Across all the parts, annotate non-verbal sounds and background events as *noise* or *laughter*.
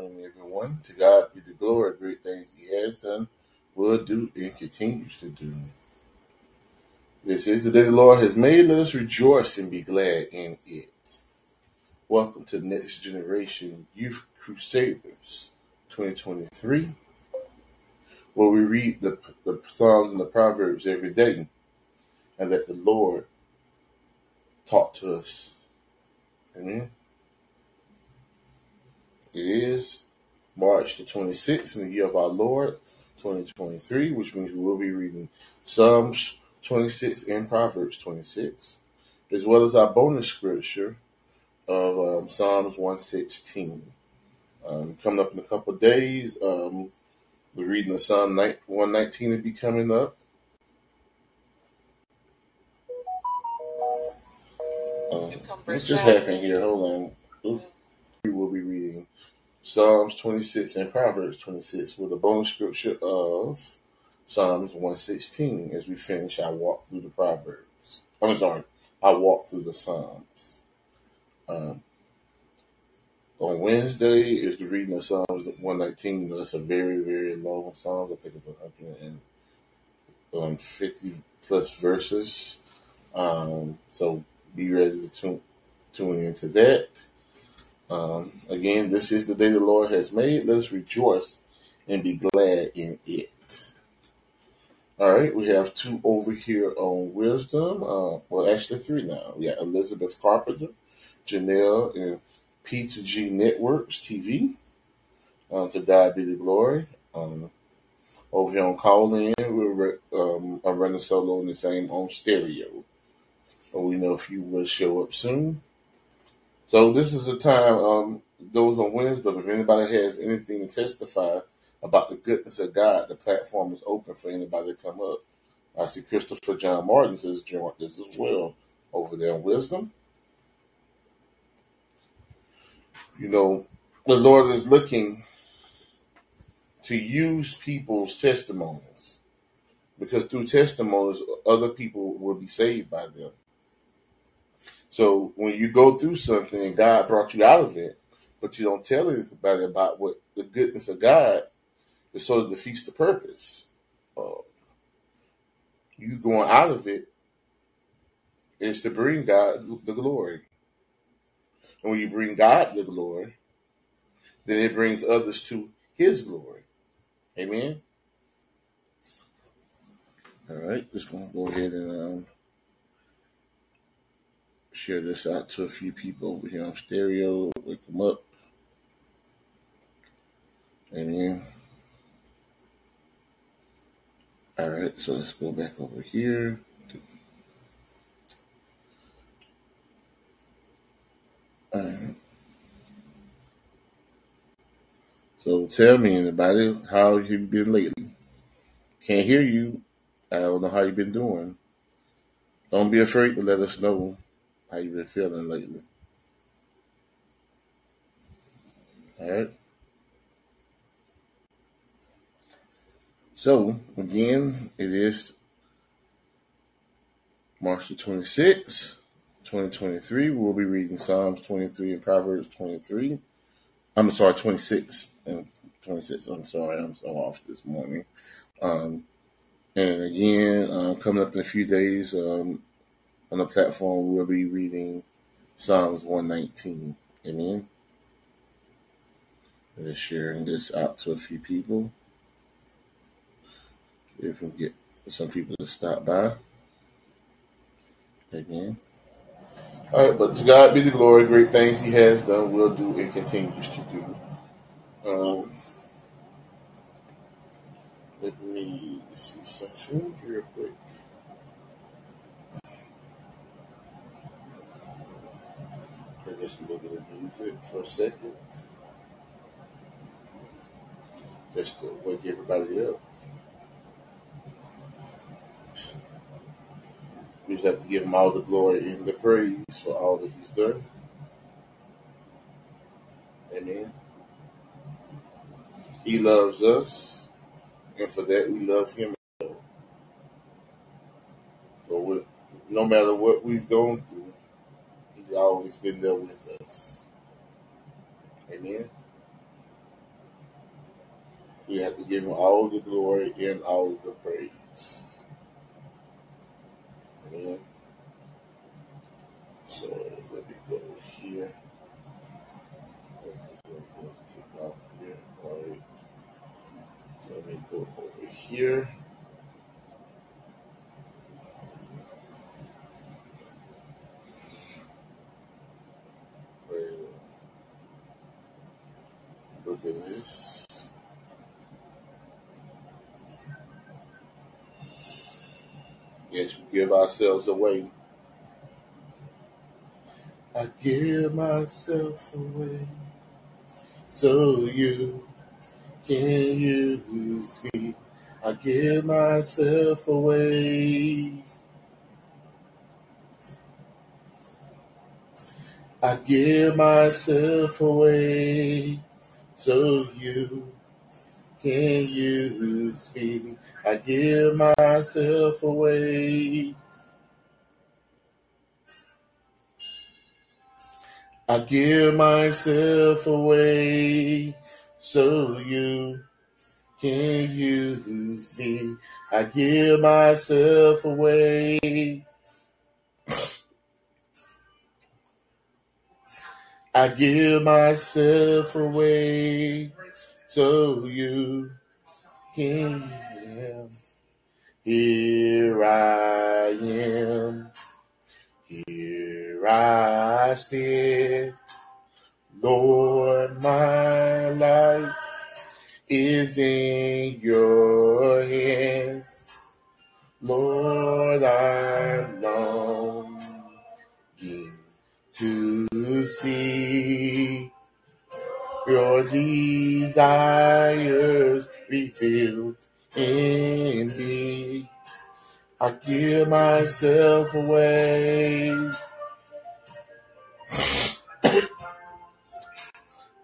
morning, everyone. To God be the glory, great things He has done, will do, and continues to do. This is the day the Lord has made. Let us rejoice and be glad in it. Welcome to Next Generation Youth Crusaders 2023, where we read the, the Psalms and the Proverbs every day, and let the Lord talk to us. Amen. It is March the 26th in the year of our Lord 2023, which means we will be reading Psalms 26 and Proverbs 26, as well as our bonus scripture of um, Psalms 116. Um, coming up in a couple days, um, we're reading the Psalm 119 to be coming up. Um, what just happened here? Hold on. We will be reading Psalms 26 and Proverbs 26 with a bonus scripture of Psalms 116 as we finish our walk through the Proverbs. I'm sorry, I walk through the Psalms. Um, on Wednesday is the reading of Psalms 119. That's a very, very long psalm. I think it's 150 um, plus verses. Um, so be ready to tune, tune into that. Um, again, this is the day the Lord has made. Let us rejoice and be glad in it. All right, we have two over here on wisdom. Uh, well, actually three now. We got Elizabeth Carpenter, Janelle, and P2G Networks TV. Um, to God be the glory. Um, over here on Callin, we're um, I'm running solo in the same on stereo. But we know if you will show up soon. So this is a time, um, those on Wednesday, if anybody has anything to testify about the goodness of God, the platform is open for anybody to come up. I see Christopher John Martin says this as well over there in Wisdom. You know, the Lord is looking to use people's testimonies because through testimonies, other people will be saved by them. So when you go through something and God brought you out of it, but you don't tell anybody about what the goodness of God, it sort of defeats the purpose. Uh, you going out of it is to bring God the glory. And when you bring God the glory, then it brings others to his glory. Amen. All right, just gonna go ahead and um, share this out to a few people over here on stereo. Wake them up. Amen. All right, so let's go back over here. All right. So tell me, anybody, how you been lately? Can't hear you. I don't know how you've been doing. Don't be afraid to let us know how you been feeling lately? All right. So again, it is March the 26th, 2023. We'll be reading Psalms 23 and Proverbs 23. I'm sorry, 26 and 26. I'm sorry, I'm so off this morning. Um, and again, um, coming up in a few days, um, on the platform, we'll be reading Psalms 119. Amen. Just sharing this out to a few people. If we get some people to stop by. Amen. All right, but to God be the glory. Great things He has done, will do, and continues to do. Um, let me see something real quick. Just a little bit of music for a second. Just to wake everybody up. We just have to give him all the glory and the praise for all that he's done. Amen. He loves us, and for that we love him. So, no matter what we've gone through, He's always been there with us. Amen. We have to give him all the glory and all the praise. Amen. So let me go here. Let me go over here. Look. Yes, we give ourselves away. I give myself away so you can use me. I give myself away. I give myself away so you can use me. I give myself away. I give myself away so you can use me. I give myself away. I give myself away so you can. Here I am. Here I stand. Lord, my life is in your hands. Lord, I'm longing to see your desires revealed in me. I give myself away.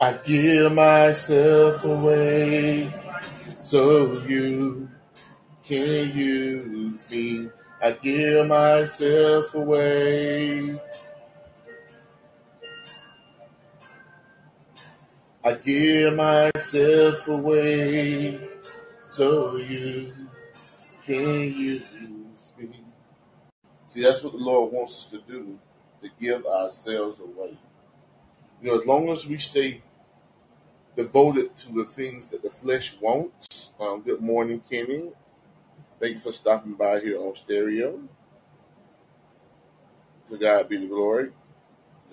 I give myself away so you can use me. I give myself away. I give myself away so you can use me. See, that's what the Lord wants us to do, to give ourselves away. You know, as long as we stay devoted to the things that the flesh wants. Um, good morning, Kenny. Thank you for stopping by here on stereo. To God be the glory.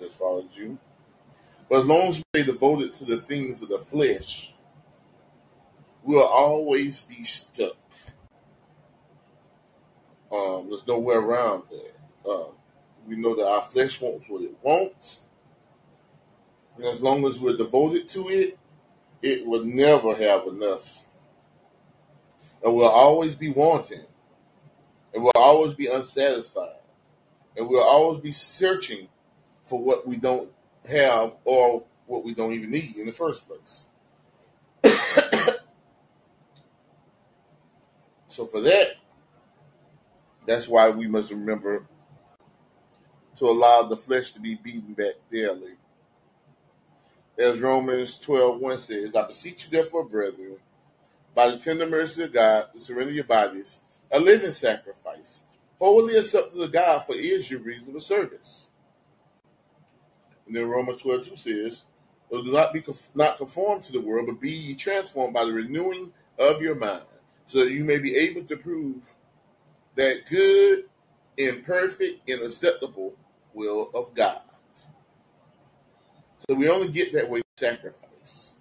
Just followed you. But as long as we stay devoted to the things of the flesh, we'll always be stuck. Um, there's nowhere around that. Um, we know that our flesh wants what it wants. And as long as we're devoted to it, it will never have enough. And we'll always be wanting. And we'll always be unsatisfied. And we'll always be searching for what we don't have or what we don't even need in the first place. *coughs* so for that, that's why we must remember to allow the flesh to be beaten back daily. As Romans 12 1 says, I beseech you therefore, brethren, by the tender mercy of God, to surrender your bodies, a living sacrifice, wholly acceptable to God, for it is your reasonable service. And then Romans 12 2 says, Do not be not conformed to the world, but be ye transformed by the renewing of your mind, so that you may be able to prove that good and perfect and acceptable will of God. So we only get that way sacrifice.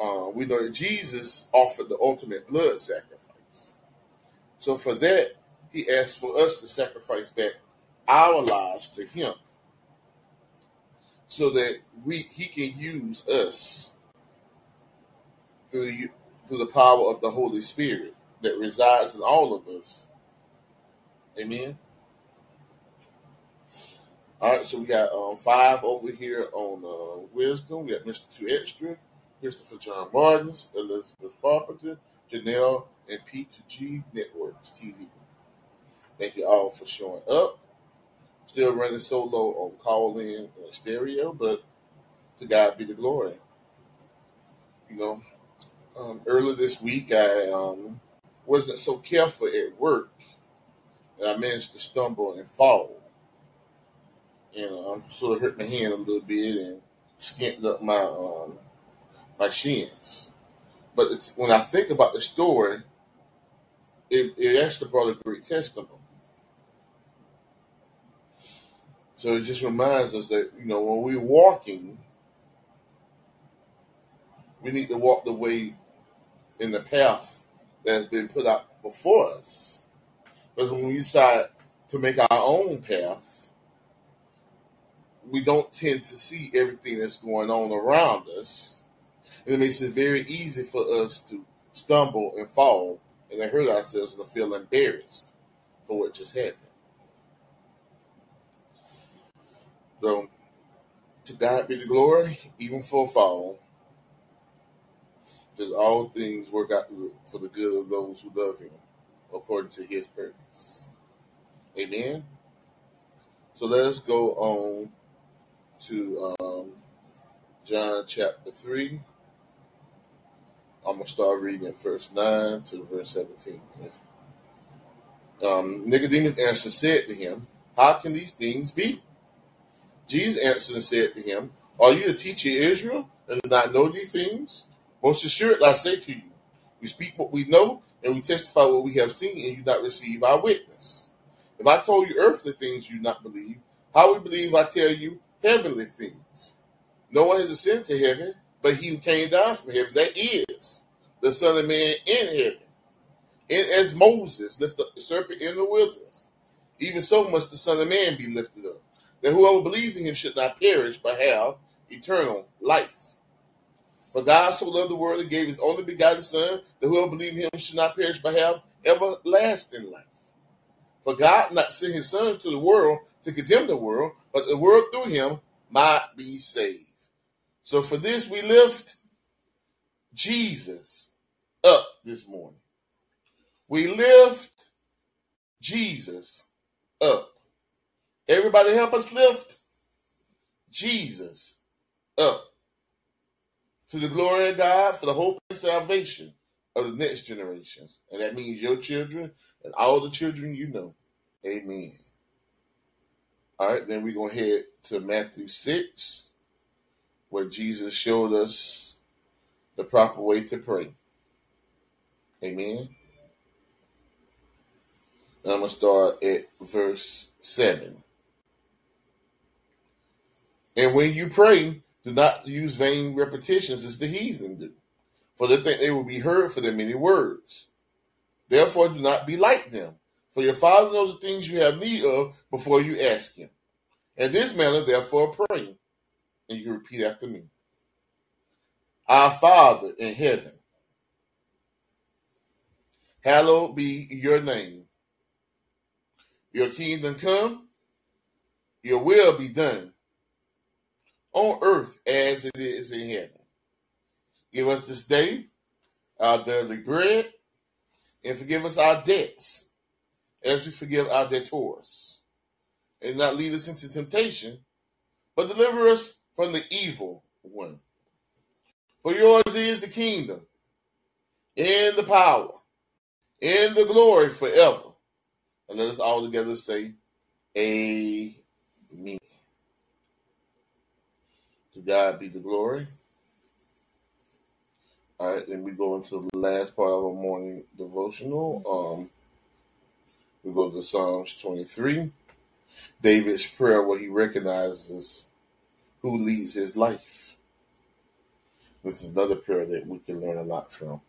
Uh, we know that Jesus offered the ultimate blood sacrifice. So for that, he asked for us to sacrifice back our lives to him so that we he can use us through the, through the power of the Holy Spirit that resides in all of us. Amen. All right, so we got um, five over here on uh, wisdom. We got Mr. Two Extra, Christopher John Martins, Elizabeth Carpenter, Janelle, and P2G Networks TV. Thank you all for showing up. Still running solo on Callin uh, stereo, but to God be the glory. You know, Um, earlier this week, I um, wasn't so careful at work, and I managed to stumble and fall. And um, sort of hurt my hand a little bit and skinned up my um, my shins. But when I think about the story, it, it actually brought a great testimony. So it just reminds us that you know when we're walking, we need to walk the way in the path that has been put out before us. Because when we decide to make our own path, we don't tend to see everything that's going on around us. And it makes it very easy for us to stumble and fall and then hurt ourselves and feel embarrassed for what just happened. So, to God be the glory, even for a fall, because all things work out for the good of those who love Him, according to His purpose. Amen. So let us go on to um, John chapter 3. I'm going to start reading at verse 9 to verse 17. Um, Nicodemus answered said to him, How can these things be? Jesus answered and said to him, Are you a teacher of Israel and do not know these things? Most assuredly I say to you, we speak what we know and we testify what we have seen, and you do not receive our witness. If I told you earthly things you do not believe, how you believe I tell you heavenly things? No one has ascended to heaven, but he who came down from heaven, that is the Son of Man in heaven. And as Moses lifted up the serpent in the wilderness, even so must the Son of Man be lifted up, that whoever believes in him should not perish, but have eternal life. For God so loved the world and gave his only begotten Son, that whoever believes in him should not perish, but have everlasting life. For God not sent his Son into the world to condemn the world, but the world through him might be saved. So for this we lift Jesus up this morning. We lift Jesus up. Everybody help us lift Jesus up to the glory of God for the hope and salvation of the next generations. And that means your children and all the children you know. Amen. All right, then we're going to head to Matthew 6, where Jesus showed us the proper way to pray. Amen. And I'm going to start at verse 7. And when you pray, do not use vain repetitions as the heathen do, for they think they will be heard for their many words. Therefore, do not be like them, for your Father knows the things you have need of before you ask Him. In this manner, therefore, pray. And you repeat after me Our Father in heaven, hallowed be your name. Your kingdom come, your will be done on earth as it is in heaven. Give us this day our daily bread and forgive us our debts as we forgive our debtors. And not lead us into temptation, but deliver us from the evil one. For yours is the kingdom and the power and the glory forever. And let us all together say, Amen. To God be the glory. All right, then we go into the last part of our morning devotional. Um, we go to Psalms 23. David's prayer, where he recognizes who leads his life. This is another prayer that we can learn a lot from.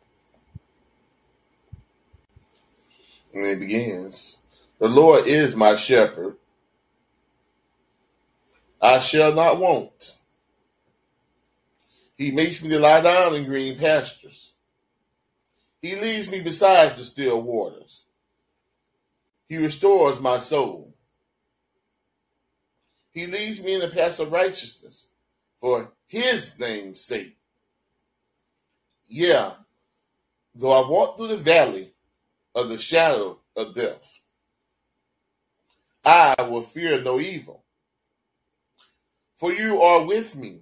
And it begins The Lord is my shepherd. I shall not want. He makes me to lie down in green pastures. He leads me beside the still waters. He restores my soul. He leads me in the path of righteousness for his name's sake. Yeah, though I walk through the valley of the shadow of death, I will fear no evil. For you are with me.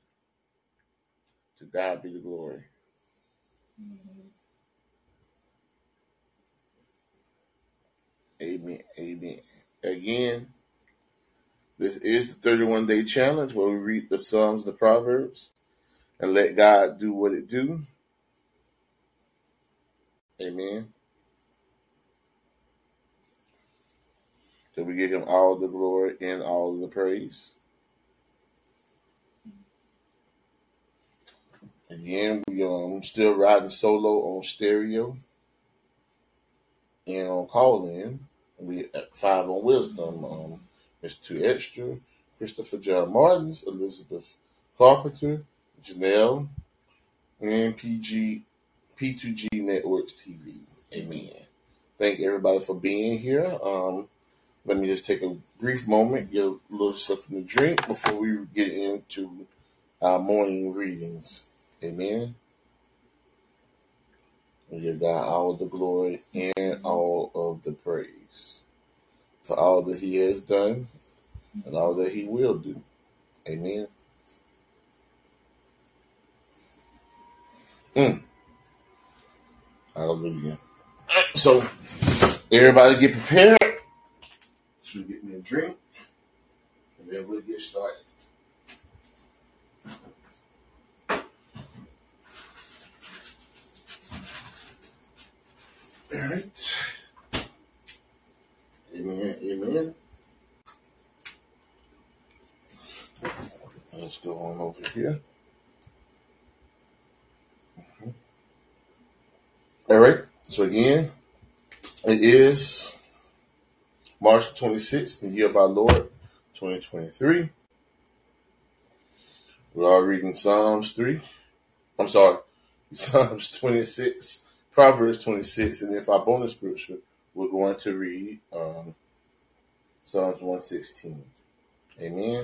To God be the glory. Amen. Amen. Again, this is the 31 day challenge where we read the Psalms, the Proverbs, and let God do what it do. Amen. So we give him all the glory and all the praise. Again, we um still riding solo on stereo and on Callin. We at five on wisdom. Um. Two Extra, Christopher John Martins, Elizabeth Carpenter, Janelle, and PG P2G Networks TV. Amen. Thank everybody for being here. Um, let me just take a brief moment, get a little something to drink before we get into our morning readings. Amen. We give God all the glory and all of the praise for all that He has done and all that He will do. Amen. Mm. Hallelujah. So, everybody get prepared. Should get me a drink, and then we'll get started. All right. Amen. Amen. Let's go on over here. Mm-hmm. All right. So again, it is March 26th, the year of our Lord, 2023. We're all reading Psalms 3. I'm sorry, *laughs* Psalms 26, Proverbs 26, and if our bonus scripture, we're going to read um, Psalms 116. Amen.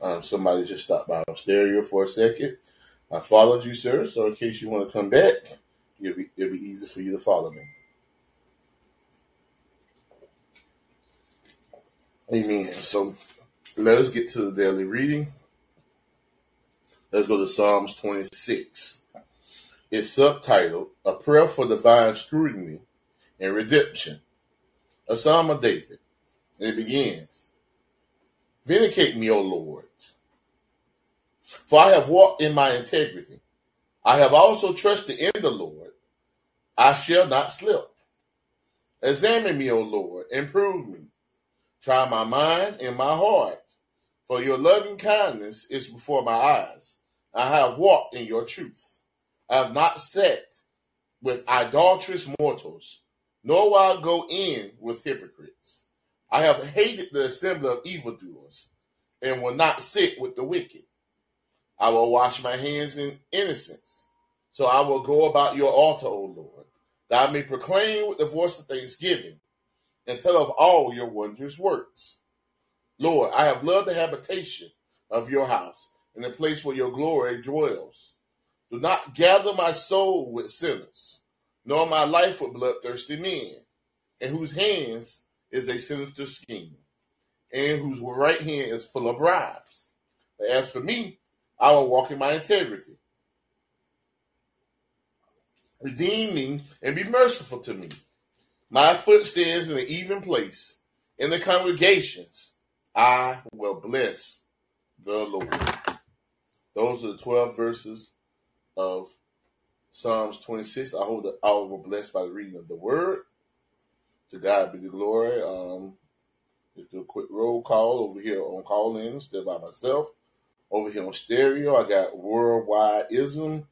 Um, somebody just stopped by on stereo for a second. I followed you, sir, so in case you want to come back, it'll be, it'll be easy for you to follow me. Amen. So let us get to the daily reading. Let's go to Psalms 26. It's subtitled A Prayer for Divine Scrutiny and Redemption. A Psalm of David. It begins Vindicate me, O Lord, for I have walked in my integrity. I have also trusted in the Lord. I shall not slip. Examine me, O Lord, and prove me. Try my mind and my heart, for your loving kindness is before my eyes. I have walked in your truth. I have not sat with idolatrous mortals, nor will I go in with hypocrites. I have hated the assembly of evildoers, and will not sit with the wicked. I will wash my hands in innocence. So I will go about your altar, O Lord, that I may proclaim with the voice of thanksgiving and tell of all your wondrous works. Lord, I have loved the habitation of your house and the place where your glory dwells. Do not gather my soul with sinners, nor my life with bloodthirsty men, in whose hands is a sinister scheme, and whose right hand is full of bribes. But as for me, I will walk in my integrity. Redeem me and be merciful to me. My foot stands in an even place. In the congregations, I will bless the Lord. Those are the 12 verses of Psalms 26. I hope that all were blessed by the reading of the word. To God be the glory. Um, just do a quick roll call over here on Callin, still by myself. Over here on stereo, I got Worldwide Ism.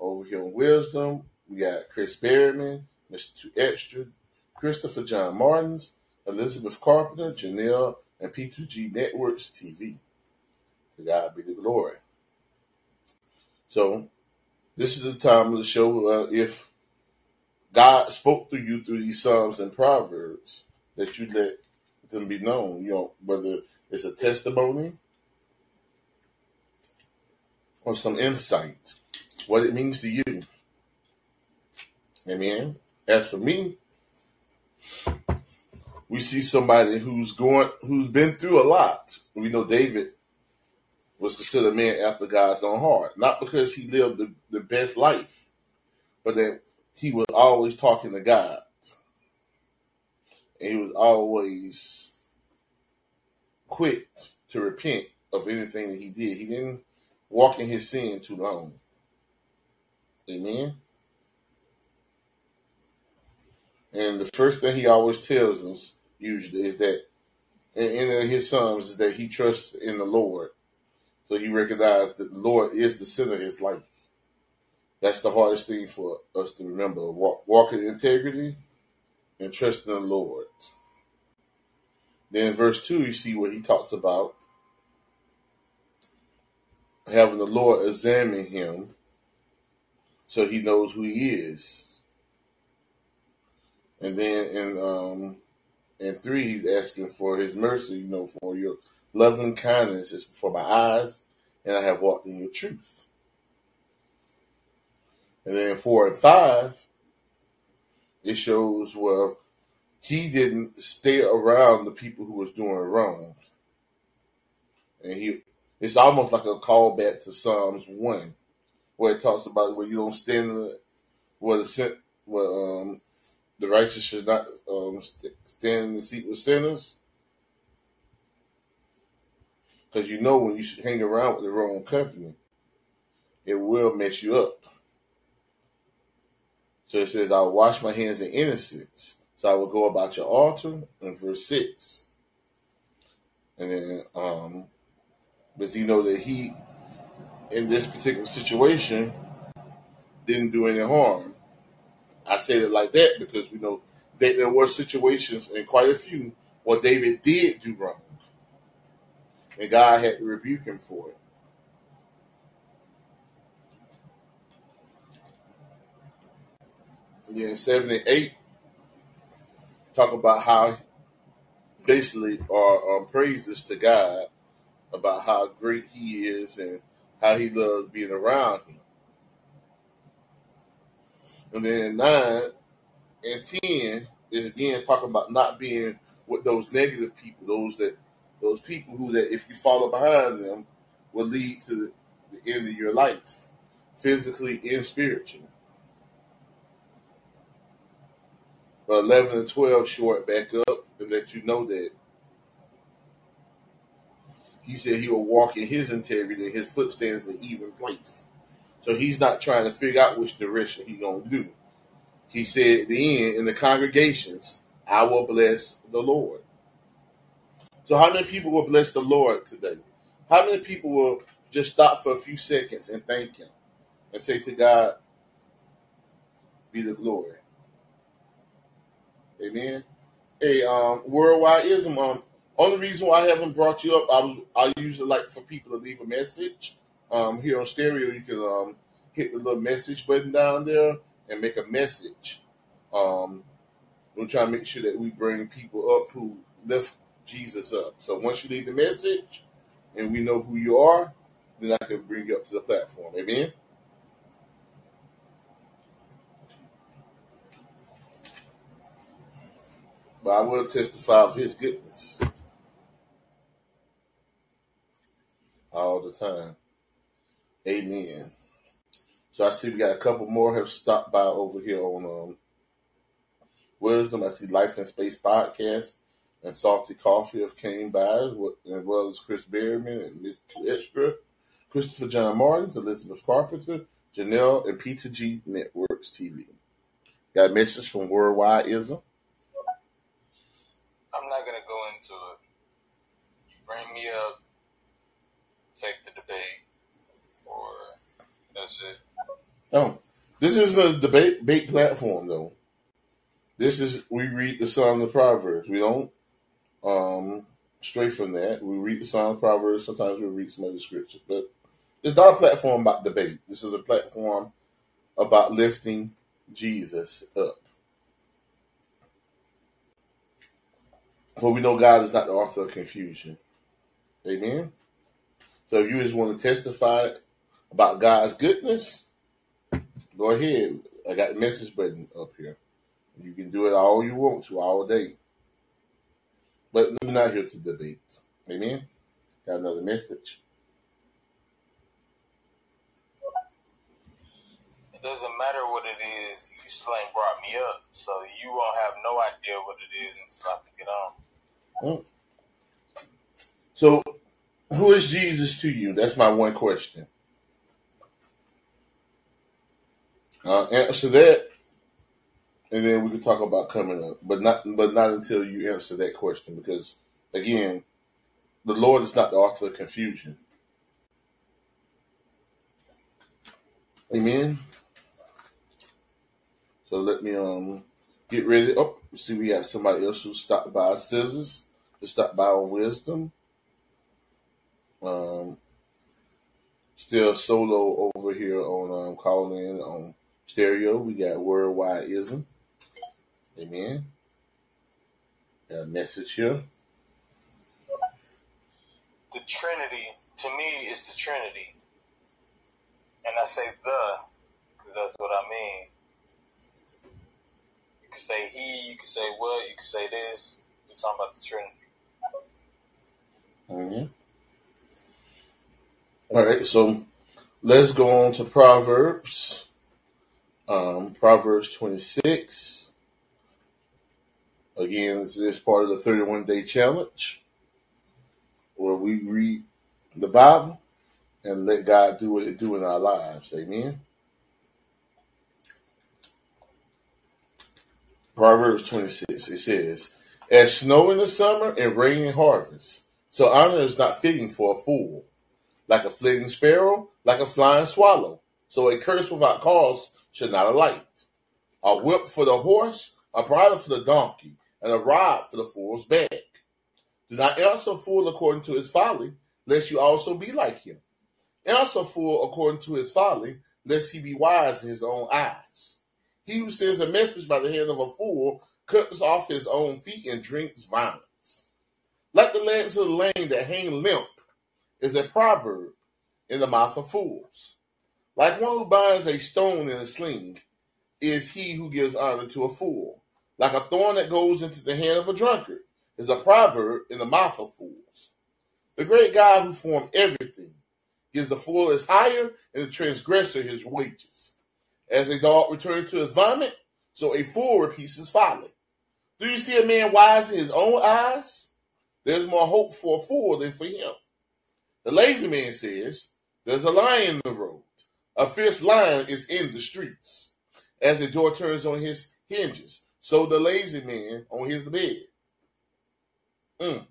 Over here on Wisdom, we got Chris Berryman, Mr. Two Extra, Christopher John Martins, Elizabeth Carpenter, Janelle, and P2G Networks TV. To God be the glory. So this is the time of the show uh, if God spoke to you through these Psalms and Proverbs that you let them be known. You know, whether it's a testimony or some insight, what it means to you. Amen. As for me, we see somebody who's going, who's been through a lot. We know David was considered a man after God's own heart, not because he lived the, the best life, but that he was always talking to God. And he was always quick to repent of anything that he did. He didn't walk in his sin too long. Amen. And the first thing he always tells us usually is that in, in his Psalms is that he trusts in the Lord. So he recognized that the Lord is the center of his life. That's the hardest thing for us to remember. Walk, walk in integrity and trust in the Lord. Then in verse 2, you see what he talks about having the Lord examine him so he knows who he is. And then in um in three, he's asking for his mercy, you know, for your loving kindness is before my eyes, and I have walked in your truth. And then four and five, it shows well he didn't stay around the people who was doing wrong. And he it's almost like a callback to Psalms one, where it talks about where you don't stand where the where um the righteous should not um, stand in the seat with sinners. Because you know when you hang around with the wrong company, it will mess you up. So it says, I'll wash my hands in innocence. So I will go about your altar in verse 6. And then, um, but you know that he, in this particular situation, didn't do any harm. I say it like that because we know that there were situations, and quite a few, where David did do wrong. And God had to rebuke him for it. And then 78 talk about how basically are um, praises to God about how great he is and how he loves being around him. And then 9 and 10 is again talking about not being with those negative people, those that those people who that if you follow behind them will lead to the, end of your life, physically and spiritually. But 11 and 12 short back up and let you know that he said he will walk in his integrity and his foot stands in even place. So he's not trying to figure out which direction he's going to do. He said at the end, in the congregations, I will bless the Lord. So how many people will bless the Lord today? How many people will just stop for a few seconds and thank him and say to God, be the glory. Amen. Hey, um, worldwide ism. Um, only reason why I haven't brought you up, I was I usually like for people to leave a message. Um, here on stereo, you can um hit the little message button down there and make a message. Um, we're trying to make sure that we bring people up who lift Jesus up. So once you leave the message and we know who you are, then I can bring you up to the platform. Amen. But I will testify of his goodness all the time. Amen. So I see we got a couple more have stopped by over here on um, Wisdom. I see Life in Space podcast and Salty Coffee have came by, as well as Chris Berryman and Miss Extra, Christopher John Martins, Elizabeth Carpenter, Janelle, and P2G Networks TV. Got a message from Worldwide Ism. I'm not gonna go into it. You bring me up, take the debate, or that's it. No, this is a debate, debate platform, though. This is we read the Psalms and Proverbs. We don't um stray from that. We read the Psalms Proverbs. Sometimes we read some other scriptures, but it's not a platform about debate. This is a platform about lifting Jesus up. For we know God is not the author of confusion. Amen. So if you just want to testify about God's goodness, go ahead. I got the message button up here. You can do it all you want to all day. But we're not here to debate. Amen. Got another message. It doesn't matter what it is. You still ain't brought me up, so you won't have no idea what it is until I can get on. So, who is Jesus to you? That's my one question. Uh, answer that, and then we can talk about coming up, but not but not until you answer that question, because again, the Lord is not the author of confusion. Amen. So let me um get ready. Oh, see, we got somebody else who stopped by scissors. To stop by on wisdom. Um, still solo over here on um calling in on stereo. We got worldwide ism. Amen. Got a message here. The Trinity, to me, is the Trinity. And I say the, because that's what I mean. You can say he, you can say what, you can say this. We're talking about the Trinity. Mhm. All right, so let's go on to Proverbs. Um, Proverbs 26. Again, this is part of the 31 day challenge where we read the Bible and let God do what it do in our lives. Amen. Proverbs 26, it says, As snow in the summer and rain in harvest, so honor is not fitting for a fool. Like a flitting sparrow, like a flying swallow. So a curse without cause should not alight. A whip for the horse, a bridle for the donkey, and a rod for the fool's bag. Do not answer fool according to his folly, lest you also be like him. Answer fool according to his folly, lest he be wise in his own eyes. He who sends a message by the hand of a fool cuts off his own feet and drinks violence. Like the legs of the lame that hang limp is a proverb in the mouth of fools. Like one who binds a stone in a sling is he who gives honor to a fool. Like a thorn that goes into the hand of a drunkard is a proverb in the mouth of fools. The great God who formed everything gives the fool his hire and the transgressor his wages. As a dog returns to his vomit, so a fool repeats his folly. Do you see a man wise in his own eyes? There's more hope for a fool than for him. The lazy man says, There's a lion in the road. A fierce lion is in the streets. As the door turns on his hinges, so the lazy man oh, on his bed. Mm.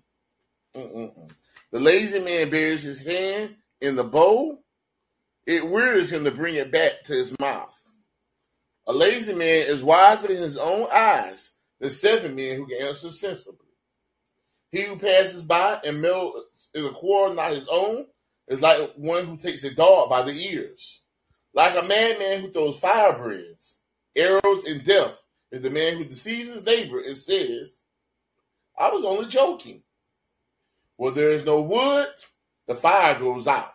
Mm, mm, mm. The lazy man buries his hand in the bowl. It wearies him to bring it back to his mouth. A lazy man is wiser in his own eyes than seven men who can answer sensibly. He who passes by and melts in a quarrel not his own is like one who takes a dog by the ears. Like a madman who throws firebrands, arrows, and death is the man who deceives his neighbor and says, I was only joking. Where there is no wood, the fire goes out.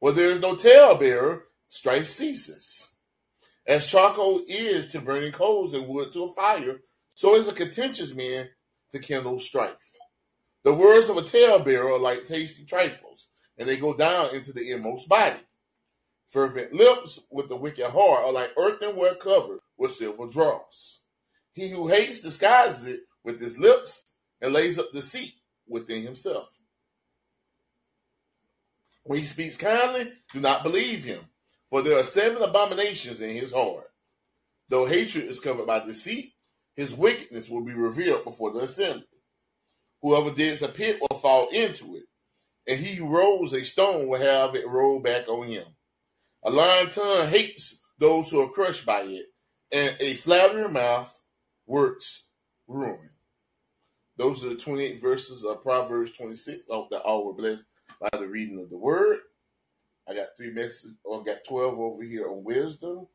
Where there is no talebearer, strife ceases. As charcoal is to burning coals and wood to a fire, so is a contentious man to kindle strife. The words of a talebearer are like tasty trifles, and they go down into the inmost body. Fervent lips with the wicked heart are like earthenware covered with silver dross. He who hates disguises it with his lips and lays up deceit within himself. When he speaks kindly, do not believe him, for there are seven abominations in his heart. Though hatred is covered by deceit, his wickedness will be revealed before the assembly. Whoever digs a pit will fall into it, and he who rolls a stone will have it rolled back on him. A lying tongue hates those who are crushed by it, and a flattering mouth works ruin. Those are the 28 verses of Proverbs 26. I hope that all were blessed by the reading of the word. I got three messages, or I got 12 over here on wisdom.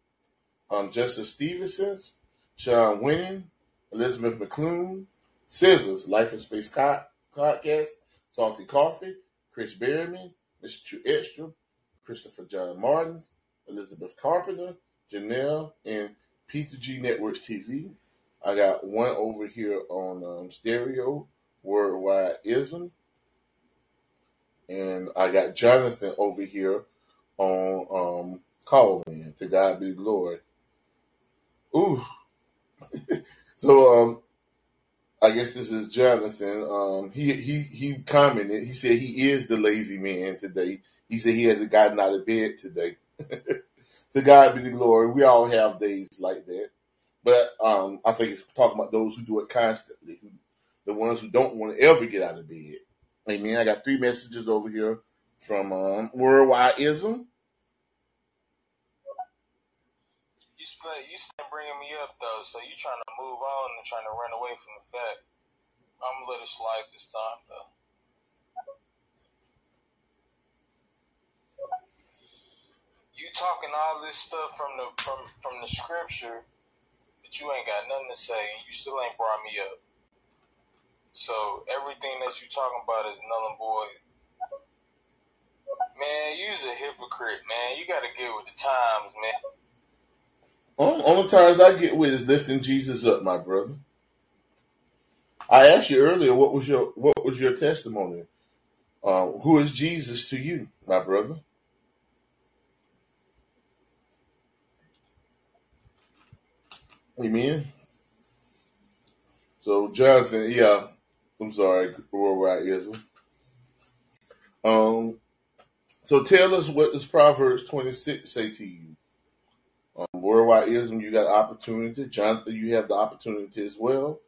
Um, Justice Stevenson's, Sean Winning, Elizabeth McClune, Scissors, Life in Space Podcast, Salty Coffee, Chris Berryman, Mr. Two Extra, Christopher John Martins, Elizabeth Carpenter, Janelle, and P2G Networks TV. I got one over here on um, stereo, Worldwide Ism. And I got Jonathan over here on um, Callin. To God be glory. Ooh. *laughs* so um I guess this is Jonathan. Um he he he commented, he said he is the lazy man today. He said he hasn't gotten out of bed today. *laughs* to God be the glory. We all have days like that. But um, I think it's talking about those who do it constantly, the ones who don't want to ever get out of bed. Amen. I got three messages over here from um, Worldwideism. You you still bringing me up though, so you trying to move on and trying to run away from the fact. I'm gonna let it slide this time though. You talking all this stuff from the from from the scripture, you ain't got nothing to say, and you still ain't brought me up. So everything that you talking about is null and void. Man, you's a hypocrite, man. You gotta get with the times, man. Only, only times I get with is lifting Jesus up, my brother. I asked you earlier what was your what was your testimony. Um, who is Jesus to you, my brother? Amen. So Jonathan, yeah, I'm sorry, worldwideism. Um, so tell us what does Proverbs 26 say to you? Um, worldwideism, you got opportunity. Jonathan, you have the opportunity as well,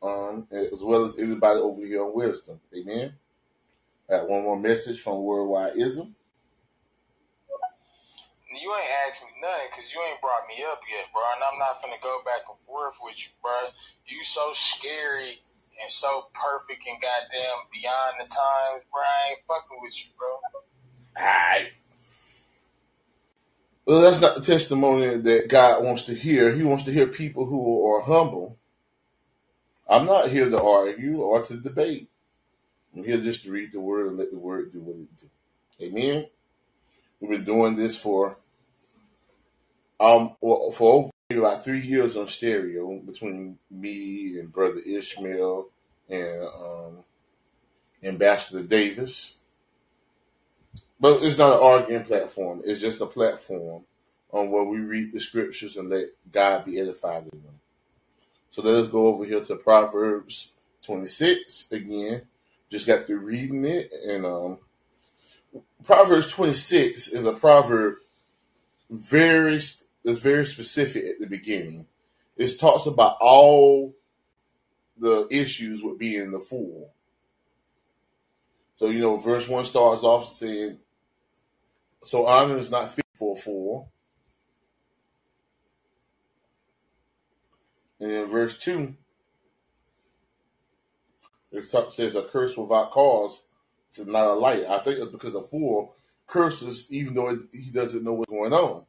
um, as well as anybody over here on wisdom. Amen. Got one more message from worldwideism. You ain't asked me nothing because you ain't brought me up yet, bro. And I'm not gonna go back and forth with you, bro. You so scary and so perfect and goddamn beyond the times, bro. I ain't fucking with you, bro. Alright. Well, that's not the testimony that God wants to hear. He wants to hear people who are humble. I'm not here to argue or to debate. I'm here just to read the word and let the word do what it do. Amen. We've been doing this for um for over about three years on stereo between me and brother Ishmael and um, Ambassador Davis. But it's not an arguing platform. It's just a platform on where we read the scriptures and let God be edified in them. So let us go over here to Proverbs 26 again. Just got through reading it, and um, Proverbs 26 is a proverb very is very specific at the beginning. It talks about all the issues with being the fool. So you know, verse one starts off saying, "So honor is not fit for a fool." And in verse 2, it says, A curse without cause is not a light. I think it's because a fool curses even though he doesn't know what's going on.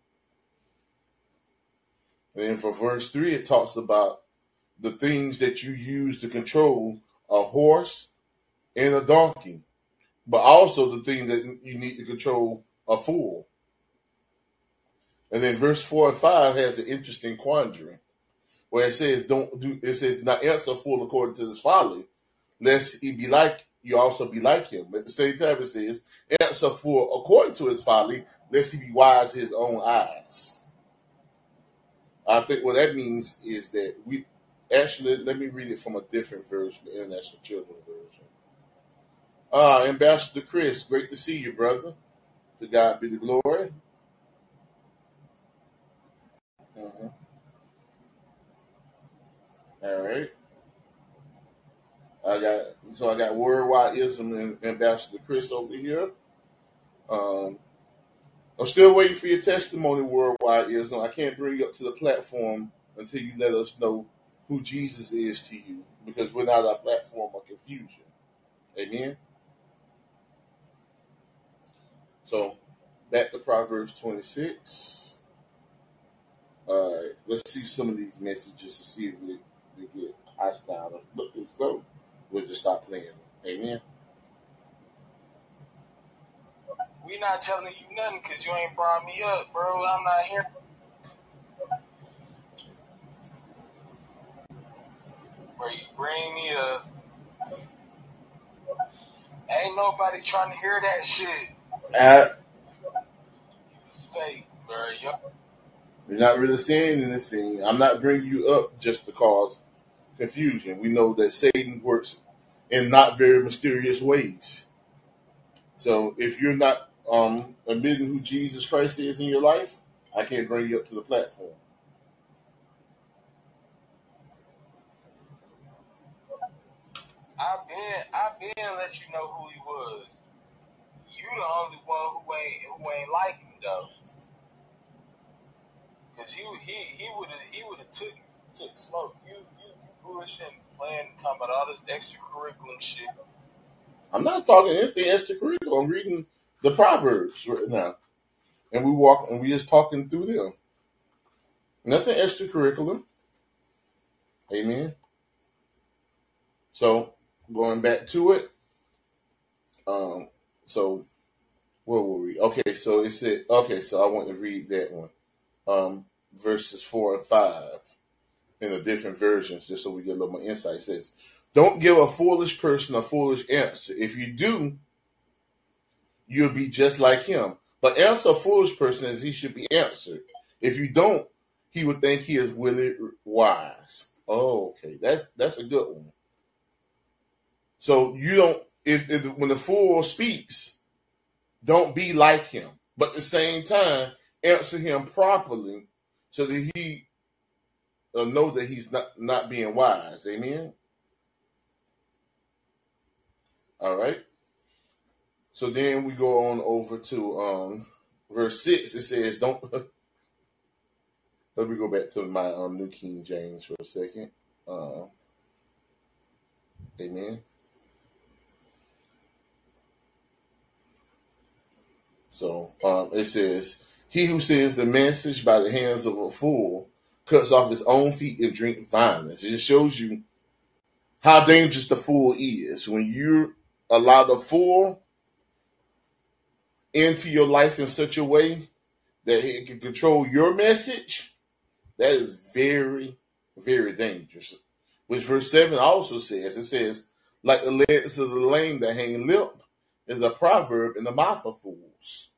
Then for verse 3, it talks about the things that you use to control a horse and a donkey, but also the thing that you need to control a fool. And then verse 4 and 5 has an interesting quandary where it says, Don't do it says, not answer a fool according to his folly, lest he be like you also be like him. At the same time, it says, answer a fool according to his folly, lest he be wise in his own eyes. I think what that means is that we actually let me read it from a different version, the International Children Version. Uh, Ambassador Chris, great to see you, brother. To God be the glory. Uh-huh. All right. I got so I got worldwide ism and Ambassador Chris over here. Um, I'm still waiting for your testimony, worldwide ism. I can't bring you up to the platform until you let us know who Jesus is to you, because we're not a platform of confusion. Amen. So back to Proverbs 26. All right, let's see some of these messages to see if they, they get hostile. If so, we'll just stop playing. Amen. We not telling you nothing because you ain't brought me up, bro. I'm not here. Bro, you bring me up. Ain't nobody trying to hear that shit. Uh, Fake, bro. You're not really saying anything. I'm not bringing you up just to cause confusion. We know that Satan works in not very mysterious ways. So if you're not um, admitting who Jesus Christ is in your life, I can't bring you up to the platform. I been, I been let you know who he was. You the only one who ain't, who ain't like him though. Cause he, he, he would have, he would have took, took smoke. You, you, you bullshitting, playing, talking about all this extracurricular shit. I'm not talking anything extracurricular. I'm reading the Proverbs right now. And we walk and we just talking through them. Nothing extracurricular. Amen. So going back to it. Um, so where were we? Okay, so it said okay, so I want to read that one. Um, verses four and five in the different versions, just so we get a little more insight. It says, Don't give a foolish person a foolish answer. If you do, you'll be just like him. But answer a foolish person as he should be answered. If you don't, he would think he is really wise. Oh, okay. That's that's a good one. So you don't if, if when the fool speaks, don't be like him. But at the same time, answer him properly so that he uh, know that he's not not being wise. Amen. All right. So then we go on over to um, verse six. It says, "Don't." *laughs* Let me go back to my um, New King James for a second. Uh, amen. So um, it says, "He who says the message by the hands of a fool cuts off his own feet and drink violence." It just shows you how dangerous the fool is when you allow the fool into your life in such a way that it can control your message. That is very, very dangerous. Which verse 7 also says it says, like the legs of the lame that hang limp is a proverb in the mouth of fools.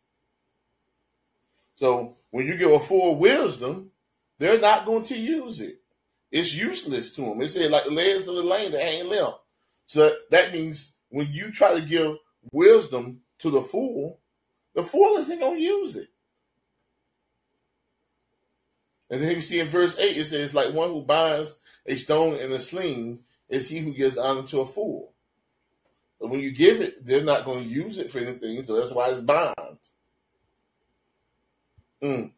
So when you give a fool wisdom, they're not going to use it. It's useless to them. It says like the legs of the lame that hang limp. So that means when you try to give wisdom to the fool, the fool isn't going to use it. And then you see in verse 8, it says, like one who binds a stone in a sling is he who gives honor to a fool. But when you give it, they're not going to use it for anything, so that's why it's bound. Mm.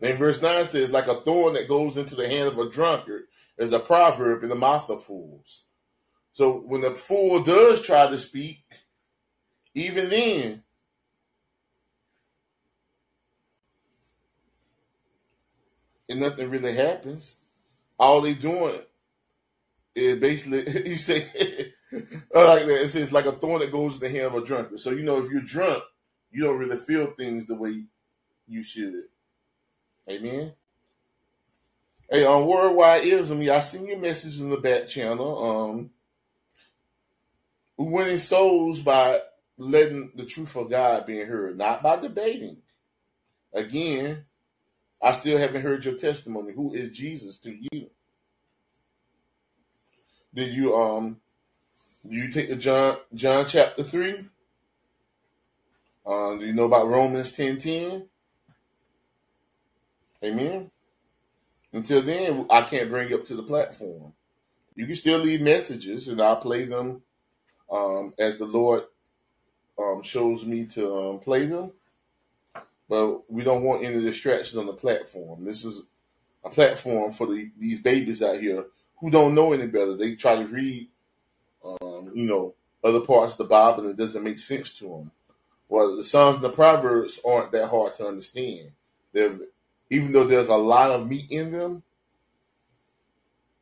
Then verse 9 says, like a thorn that goes into the hand of a drunkard is a proverb in the mouth of fools. So when the fool does try to speak, even then, and nothing really happens. All they doing is basically *laughs* you say *laughs* like that. It says like a thorn that goes in the hand of a drunkard. So you know if you're drunk, you don't really feel things the way you should. Amen. Hey, on Worldwide Ism, y'all seen your message in the back channel. Um, winning souls by letting the truth of God being heard, not by debating. Again, I still haven't heard your testimony. Who is Jesus to you? Did you um you take the John John chapter three? Um, do you know about Romans ten ten? Amen. Until then, I can't bring you up to the platform. You can still leave messages, and I'll play them um, as the Lord um, shows me to um, play them but we don't want any distractions on the platform. This is a platform for the, these babies out here who don't know any better. They try to read, um, you know, other parts of the Bible and it doesn't make sense to them. well, the Psalms and the Proverbs aren't that hard to understand. They're, even though there's a lot of meat in them,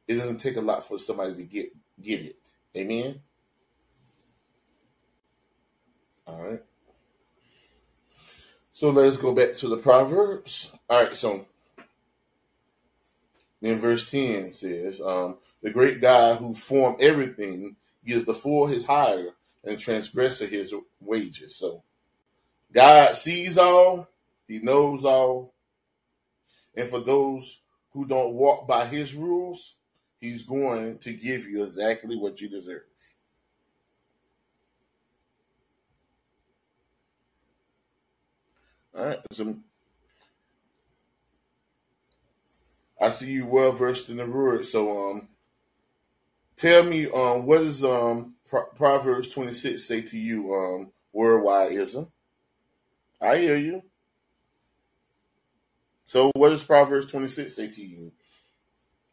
it doesn't take a lot for somebody to get get it. Amen. All right. So let's go back to the Proverbs. All right, so in verse 10 says, um, the great God who formed everything gives the fool his hire and transgressor his wages. So God sees all, he knows all. And for those who don't walk by his rules, he's going to give you exactly what you deserve. All right. So I see you well versed in the word. So um, tell me um, what does um Pro- Proverbs twenty six say to you um worldwideism? I hear you. So what does Proverbs twenty six say to you?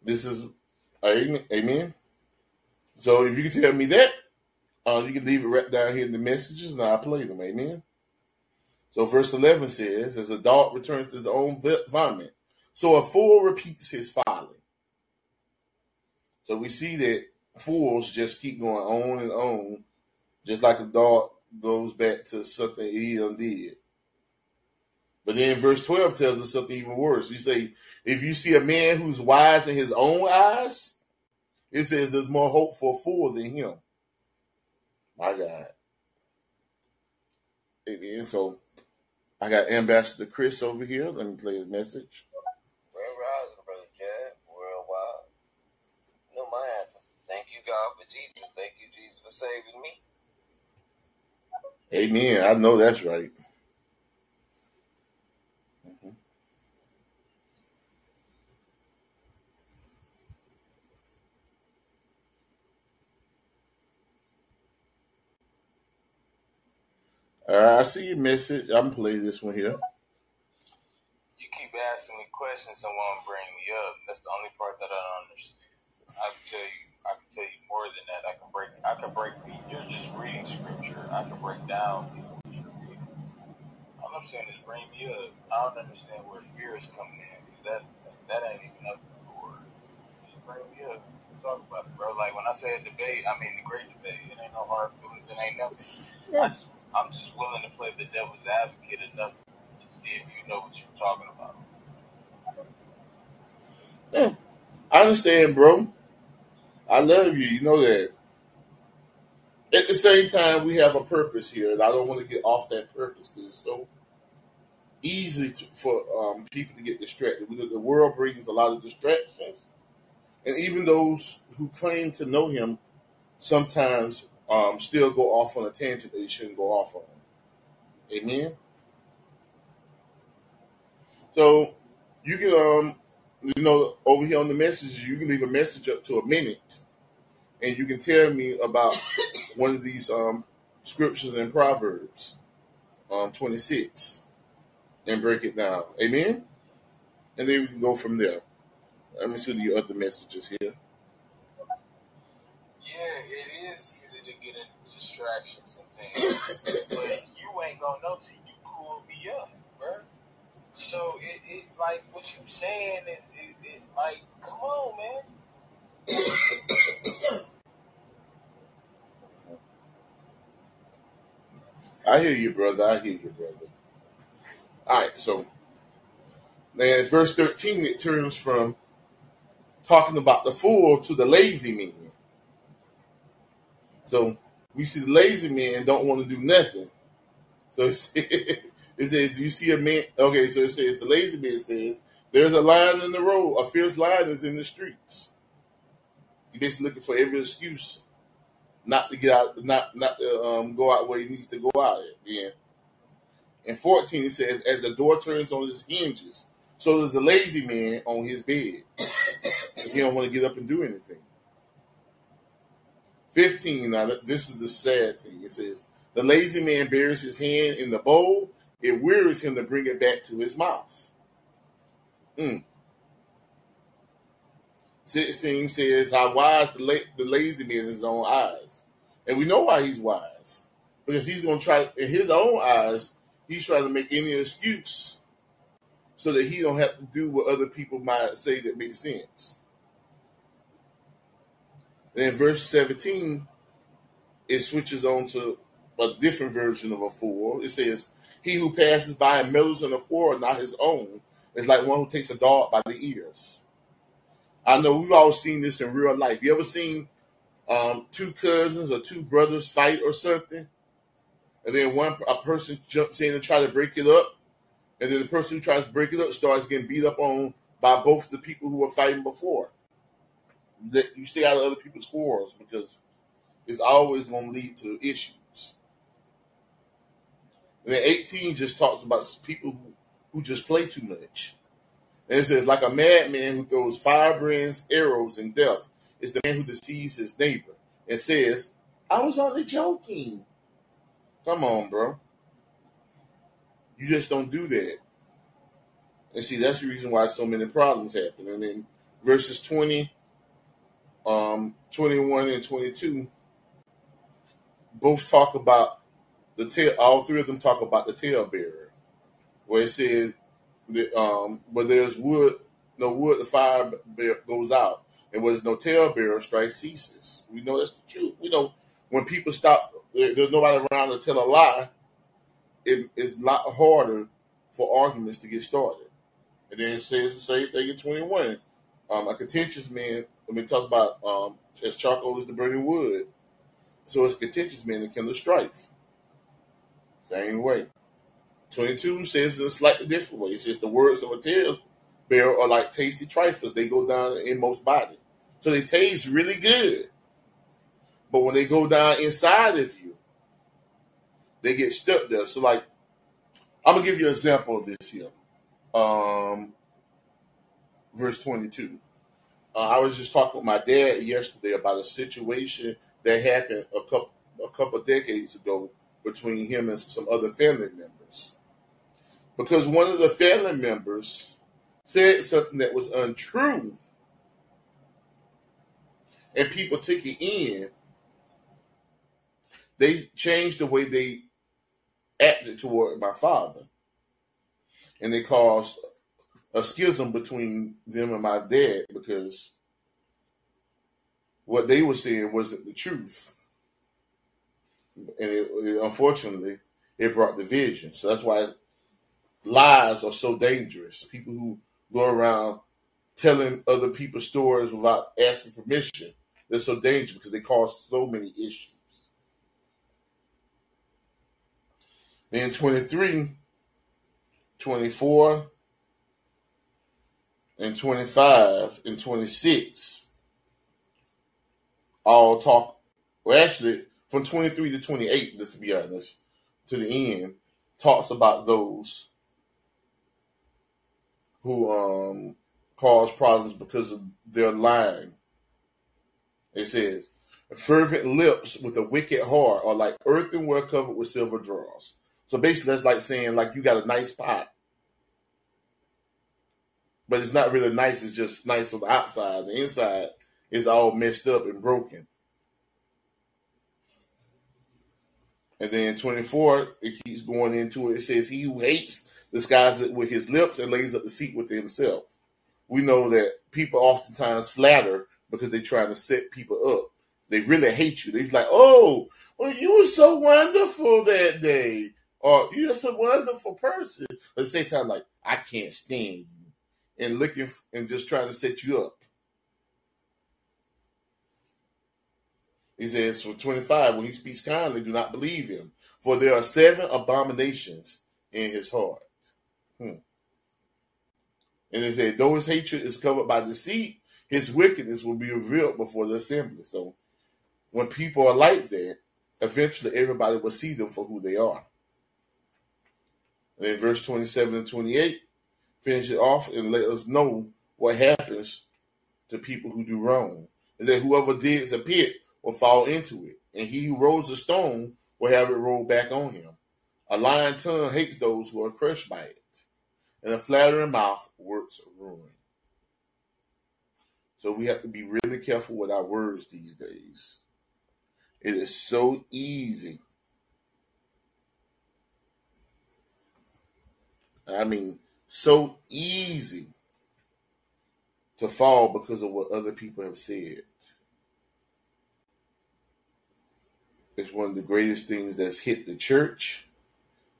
This is amen. So if you can tell me that, uh, you can leave it right down here in the messages, and I'll play them. Amen. So verse 11 says, As a dog returns to his own vomit, so a fool repeats his folly. So we see that fools just keep going on and on, just like a dog goes back to something he undid. But then verse 12 tells us something even worse. You say, if you see a man who's wise in his own eyes, it says there's more hope for a fool than him. My God. Amen. So I got Ambassador Chris over here. Let me play his message. Grand Rising, Brother Chad, worldwide. You know my anthem. Thank you, God, for Jesus. Thank you, Jesus, for saving me. Amen. I know that's right. All right, I see your message. I'm playing this one here. You keep asking me questions and won't bring me up. That's the only part that I don't understand. I can tell you, I can tell you more than that. I can break, I can break. You're just reading scripture. I can break down what you're reading. All I'm saying is bring me up. I don't understand where fear is coming in because that that ain't even up to the word. Just bring me up. Talk about it, bro. Like when I say a debate, I mean the great debate. It ain't no hard feelings. It ain't nothing. I just I'm just willing to play the devil's advocate enough to see if you know what you're talking about. Yeah, I understand, bro. I love you. You know that. At the same time, we have a purpose here, and I don't want to get off that purpose because it's so easy to, for um, people to get distracted. The world brings a lot of distractions, and even those who claim to know Him sometimes um, still go off on a tangent that you shouldn't go off on. Amen. So you can, um, you know, over here on the messages, you can leave a message up to a minute, and you can tell me about *coughs* one of these um, scriptures in Proverbs, um, twenty six, and break it down. Amen. And then we can go from there. Let me see the other messages here. Yeah, distractions and things, but you ain't gonna know till you pull me up, bro. So it, it like what you saying is it, it like come on, man. I hear you, brother. I hear you, brother. All right, so then verse 13, it turns from talking about the fool to the lazy man. So we see the lazy man don't want to do nothing. So it says, *laughs* it says, Do you see a man? Okay, so it says, The lazy man says, There's a lion in the road, a fierce lion is in the streets. He's basically looking for every excuse not to get out, not not to um, go out where he needs to go out. At. Yeah. In 14, it says, As the door turns on its hinges, so there's a lazy man on his bed. he don't want to get up and do anything. 15, now this is the sad thing. It says, The lazy man buries his hand in the bowl, it wearies him to bring it back to his mouth. Mm. 16 says, How wise the, la- the lazy man in his own eyes. And we know why he's wise. because he's going to try, in his own eyes, he's trying to make any excuse so that he don't have to do what other people might say that makes sense. Then verse 17, it switches on to a different version of a fool. It says, He who passes by and meddles in a quarrel not his own is like one who takes a dog by the ears. I know we've all seen this in real life. You ever seen um, two cousins or two brothers fight or something? And then one a person jumps in and try to break it up, and then the person who tries to break it up starts getting beat up on by both the people who were fighting before. That you stay out of other people's quarrels because it's always going to lead to issues. And then 18 just talks about people who, who just play too much. And it says, like a madman who throws firebrands, arrows, and death is the man who deceives his neighbor and says, I was only joking. Come on, bro. You just don't do that. And see, that's the reason why so many problems happen. And then verses 20, um, 21, and 22 both talk about the tale, all three of them talk about the tale bearer, where it says, that, um, where there's wood, no wood, the fire goes out. And where there's no tale bearer, strife ceases. We know that's the truth. We know when people stop, there's nobody around to tell a lie, it, it's a lot harder for arguments to get started. And then it says the same thing in 21. Um, a contentious man, let me talk about um, as charcoal is the burning wood. So it's contentious men that kindle strife. Same way. 22 says in a slightly different way. It says the words of a bearer are like tasty trifles. They go down in most body. So they taste really good. But when they go down inside of you, they get stuck there. So like, I'm gonna give you an example of this here. Um, verse 22. Uh, I was just talking with my dad yesterday about a situation that happened a couple a couple decades ago between him and some other family members. Because one of the family members said something that was untrue, and people took it in. They changed the way they acted toward my father, and they caused a schism between them and my dad because what they were saying wasn't the truth. And it, it, unfortunately, it brought division. So that's why lies are so dangerous. People who go around telling other people stories without asking permission, they're so dangerous because they cause so many issues. Then 23, 24, and 25 and 26 all talk. Well, actually, from 23 to 28, let's be honest, to the end, talks about those who um, cause problems because of their lying. It says, fervent lips with a wicked heart are like earthenware covered with silver drawers. So basically, that's like saying, like, you got a nice pot, but it's not really nice. It's just nice on the outside. The inside is all messed up and broken. And then 24, it keeps going into it. It says, He who hates disguises it with his lips and lays up the seat with himself. We know that people oftentimes flatter because they're trying to set people up. They really hate you. They're like, oh, well, you were so wonderful that day. Or you're such a wonderful person. At the same time, like, I can't stand you. And looking and just trying to set you up. He says, for 25, when he speaks kindly, do not believe him, for there are seven abominations in his heart. Hmm. And it said, though his hatred is covered by deceit, his wickedness will be revealed before the assembly. So when people are like that, eventually everybody will see them for who they are. And then verse 27 and 28 finish it off and let us know what happens to people who do wrong. And that whoever digs a pit will fall into it. And he who rolls a stone will have it rolled back on him. A lying tongue hates those who are crushed by it. And a flattering mouth works ruin. So we have to be really careful with our words these days. It is so easy. I mean, so easy to fall because of what other people have said. It's one of the greatest things that's hit the church,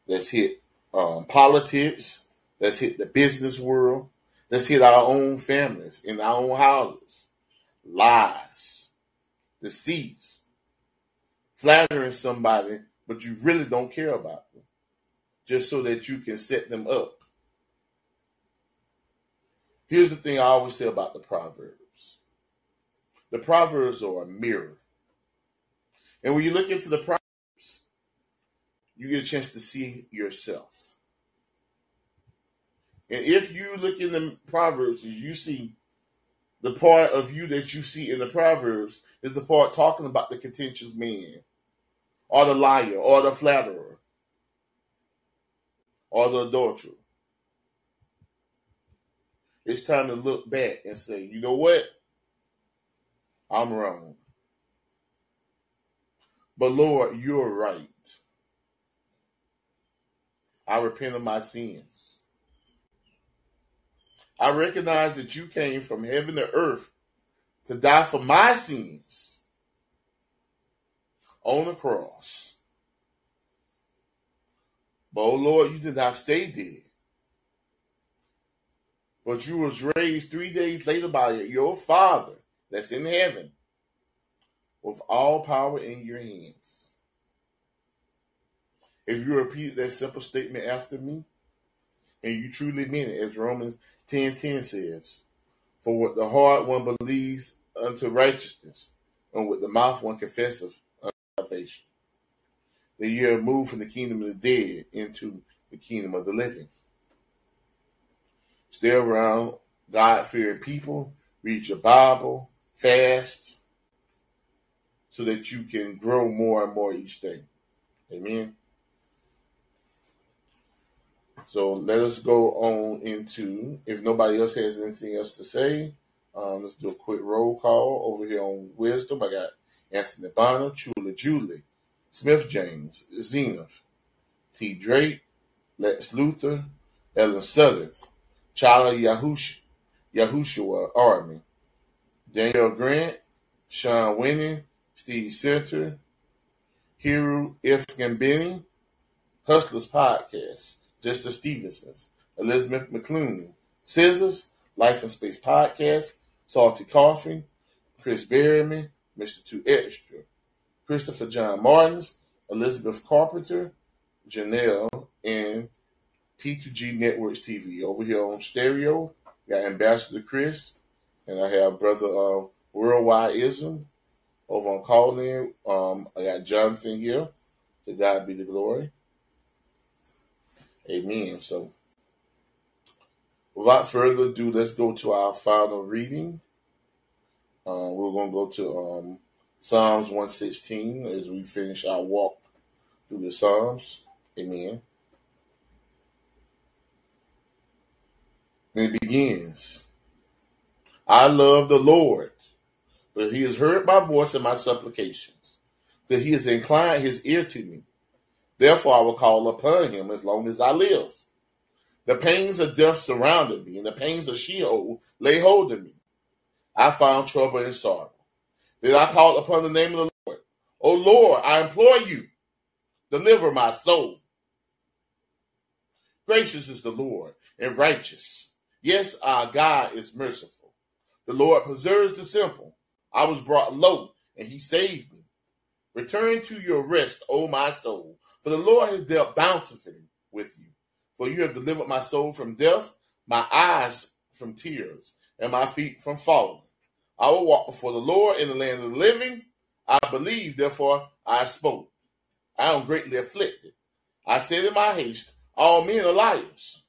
that's hit um, politics, that's hit the business world, that's hit our own families in our own houses. Lies, deceits, flattering somebody, but you really don't care about them, just so that you can set them up. Here's the thing I always say about the Proverbs the Proverbs are a mirror. And when you look into the Proverbs, you get a chance to see yourself. And if you look in the Proverbs you see the part of you that you see in the Proverbs is the part talking about the contentious man, or the liar, or the flatterer, or the adulterer. It's time to look back and say, you know what? I'm wrong. But Lord, you're right. I repent of my sins. I recognize that you came from heaven to earth to die for my sins on the cross. But oh Lord, you did not stay dead. But you was raised three days later by your Father that's in heaven with all power in your hands. If you repeat that simple statement after me, and you truly mean it, as Romans 10 10 says, For what the heart one believes unto righteousness, and with the mouth one confesses unto salvation. Then you have moved from the kingdom of the dead into the kingdom of the living. Stay around God fearing people, read your Bible, fast, so that you can grow more and more each day. Amen. So let us go on into, if nobody else has anything else to say, um, let's do a quick roll call over here on Wisdom. I got Anthony Bonner, Chula Julie, Smith James, Zenith, T. Drake, Lex Luthor, Ellen Sutherth, Chala Yahush, Yahushua Army, Daniel Grant, Sean Winning, Steve Center, Hero Ifkin Benny, Hustlers Podcast, Jester Stevenson's, Elizabeth McClune, Scissors, Life in Space Podcast, Salty Coffee, Chris Berryman, Mr. Two Extra, Christopher John Martins, Elizabeth Carpenter, Janelle, and P2G Networks TV. Over here on stereo, got Ambassador Chris, and I have Brother uh, Worldwide Ism over on Call Um, I got Jonathan here. To God be the glory. Amen. So, without further ado, let's go to our final reading. Uh, we're going to go to um, Psalms 116 as we finish our walk through the Psalms. Amen. And it begins I love the Lord, but he has heard my voice and my supplications, that he has inclined his ear to me. Therefore, I will call upon him as long as I live. The pains of death surrounded me, and the pains of Sheol lay hold of me. I found trouble and sorrow. Then I called upon the name of the Lord. O Lord, I implore you, deliver my soul. Gracious is the Lord and righteous. Yes, our God is merciful. The Lord preserves the simple. I was brought low, and he saved me. Return to your rest, O my soul, for the Lord has dealt bountifully with you. For you have delivered my soul from death, my eyes from tears, and my feet from falling. I will walk before the Lord in the land of the living. I believe, therefore I spoke. I am greatly afflicted. I said in my haste, All men are liars.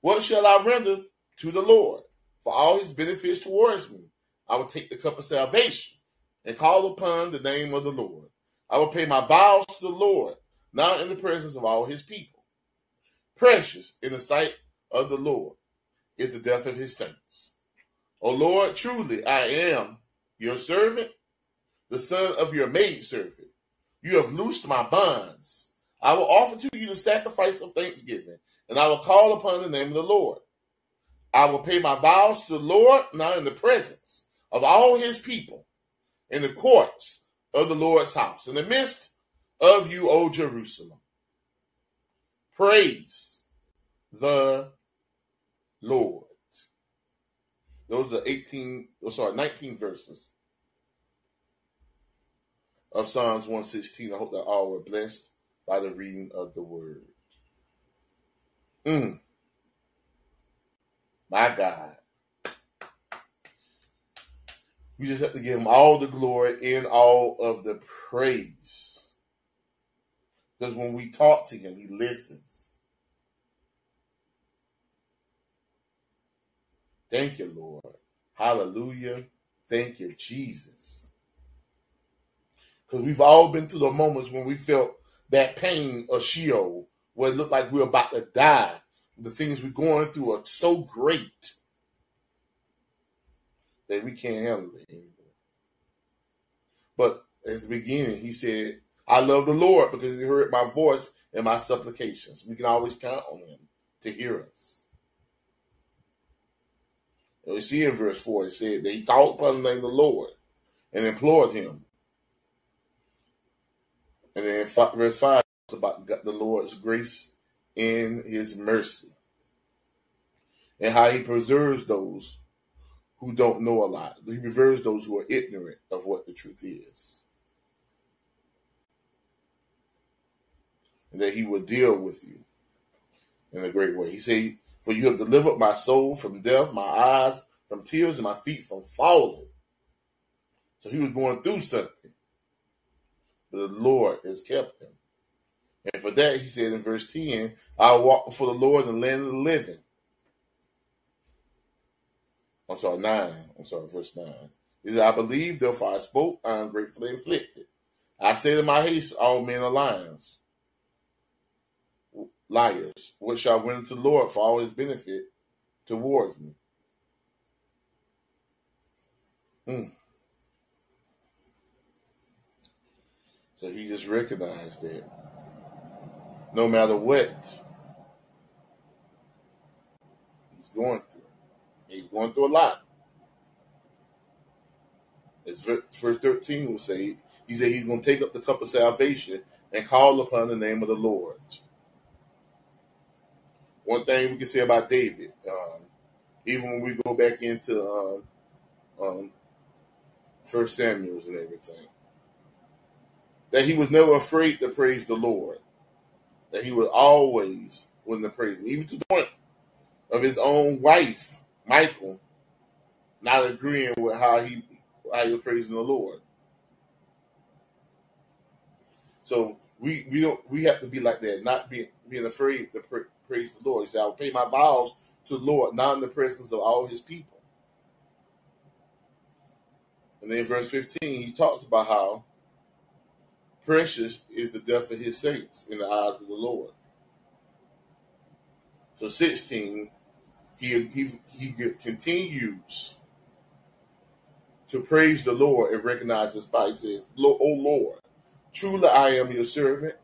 What shall I render to the Lord for all his benefits towards me? I will take the cup of salvation and call upon the name of the Lord. I will pay my vows to the Lord now in the presence of all his people. Precious in the sight of the Lord is the death of his saints. O Lord, truly I am your servant, the son of your maidservant. You have loosed my bonds. I will offer to you the sacrifice of thanksgiving and I will call upon the name of the Lord. I will pay my vows to the Lord now in the presence of all his people, in the courts of the Lord's house, in the midst of you, O Jerusalem. Praise the Lord. Those are 18, oh, sorry, 19 verses of Psalms 116. I hope that all were blessed by the reading of the word. Mm. My God. We just have to give him all the glory and all of the praise. Because when we talk to him, he listens. Thank you, Lord. Hallelujah. Thank you, Jesus. Because we've all been through the moments when we felt that pain of Sheol, where it looked like we were about to die. The things we're going through are so great that we can't handle it anymore. But at the beginning, he said, I love the Lord because he heard my voice and my supplications. We can always count on him to hear us. And we see in verse 4, it said that he called upon the name of the Lord and implored him. And then verse 5 is about the Lord's grace and his mercy and how he preserves those who don't know a lot. He preserves those who are ignorant of what the truth is. And that he will deal with you in a great way. He said, For you have delivered my soul from death, my eyes from tears, and my feet from falling. So he was going through something. But the Lord has kept him. And for that, he said in verse 10, I'll walk before the Lord in the land of the living. I'm sorry, 9. I'm sorry, verse 9. He said, I believe, therefore I spoke, I am gratefully inflicted. I say to my haste, all men are lions, liars. What shall I win to the Lord for all his benefit towards me? Mm. So he just recognized that no matter what he's going through, he's going through a lot. As verse 13 will say, he said he's going to take up the cup of salvation and call upon the name of the Lord. One thing we can say about David, um, even when we go back into um, um, First Samuel's and everything, that he was never afraid to praise the Lord. That he was always willing the praise even to the point of his own wife, Michael, not agreeing with how he how he was praising the Lord. So we we don't we have to be like that, not being being afraid to pra- praise the Lord. He said, "I will pay my vows to the Lord, not in the presence of all His people." And then verse 15, he talks about how precious is the death of his saints in the eyes of the Lord. So 16, he, he, he continues to praise the Lord and recognize his spot. He says, O Lord, truly I am your servant.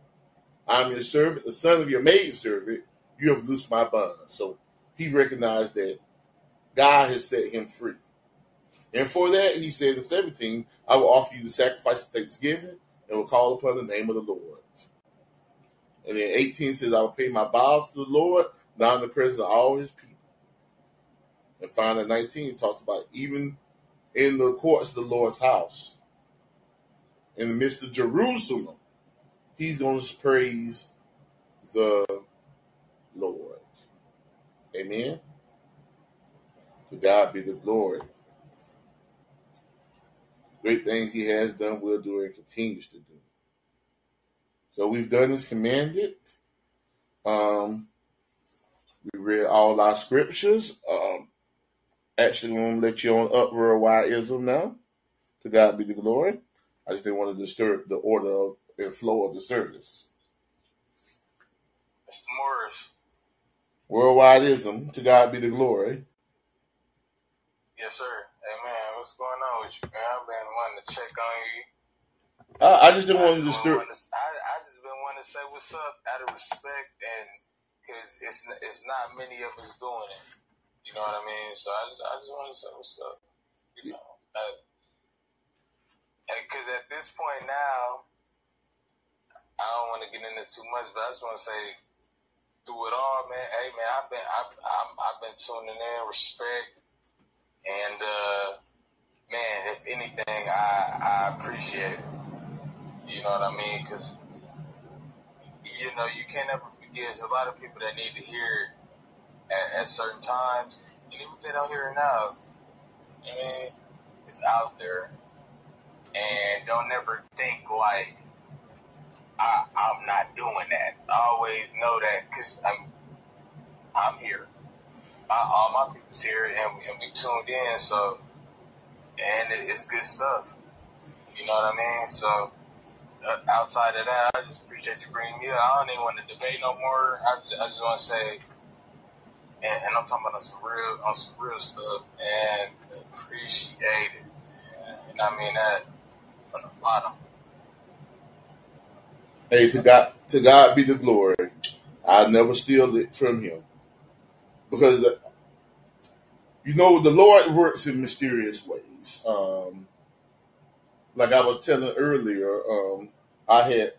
I am your servant, the son of your maid servant. You have loosed my bonds. So he recognized that God has set him free. And for that, he said in 17, I will offer you the sacrifice of thanksgiving and will call upon the name of the Lord. And then 18 says, I will pay my vows to the Lord, now in the presence of all his people. And finally, 19 talks about even in the courts of the Lord's house, in the midst of Jerusalem, he's going to praise the Lord. Amen. To God be the glory great things he has done, will do, and continues to do. So we've done as commanded. Um, we read all our scriptures. Um, actually, I'm going to let you on up worldwideism now. To God be the glory. I just didn't want to disturb the order of, and flow of the service. Mr. Morris. Worldwideism. To God be the glory. Yes, sir. Hey man, what's going on with you, man? I've been wanting to check on you. I, I just didn't want to disturb. I, I just been wanting to say what's up out of respect and because it's it's not many of us doing it. You know what I mean? So I just I just want to say what's up. You know, uh, because at this point now, I don't want to get into too much, but I just want to say through it all, man. Hey, man, I've been I've I'm, I've been tuning in, respect, and uh, man, if anything, I I appreciate it. You know what I mean? Because you know you can't ever forget. There's a lot of people that need to hear it at, at certain times, and even if they don't hear it now, I it's out there, and don't ever think like I, I'm not doing that. I always know that because I'm I'm here. All my people's here, and, and we tuned in. So, and it, it's good stuff. You know what I mean? So, uh, outside of that, I just appreciate you bringing me. I don't even want to debate no more. I just, I just want to say, and, and I'm talking about some real on some real stuff, and appreciate it. And I mean that from the bottom. Hey, to God, to God be the glory. I'll never steal it from Him, because uh, you know the Lord works in mysterious ways. Um, like I was telling earlier, um, I had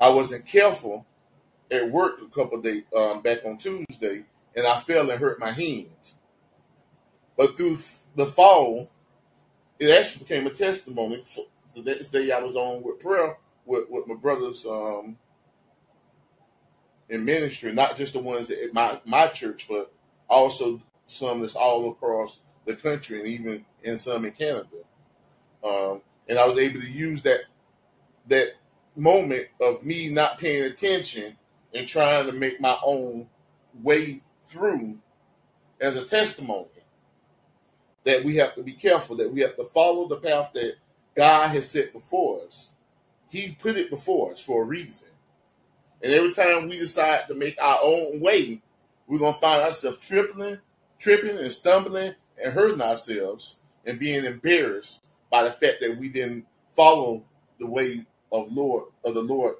I wasn't careful at work a couple days um, back on Tuesday, and I fell and hurt my hands. But through the fall, it actually became a testimony. The next day, I was on with prayer with, with my brothers um, in ministry, not just the ones at my my church, but also some that's all across the country and even in some in Canada. Um, and I was able to use that that moment of me not paying attention and trying to make my own way through as a testimony that we have to be careful, that we have to follow the path that God has set before us. He put it before us for a reason. And every time we decide to make our own way, we're gonna find ourselves tripping, tripping and stumbling and hurting ourselves and being embarrassed by the fact that we didn't follow the way of Lord of the Lord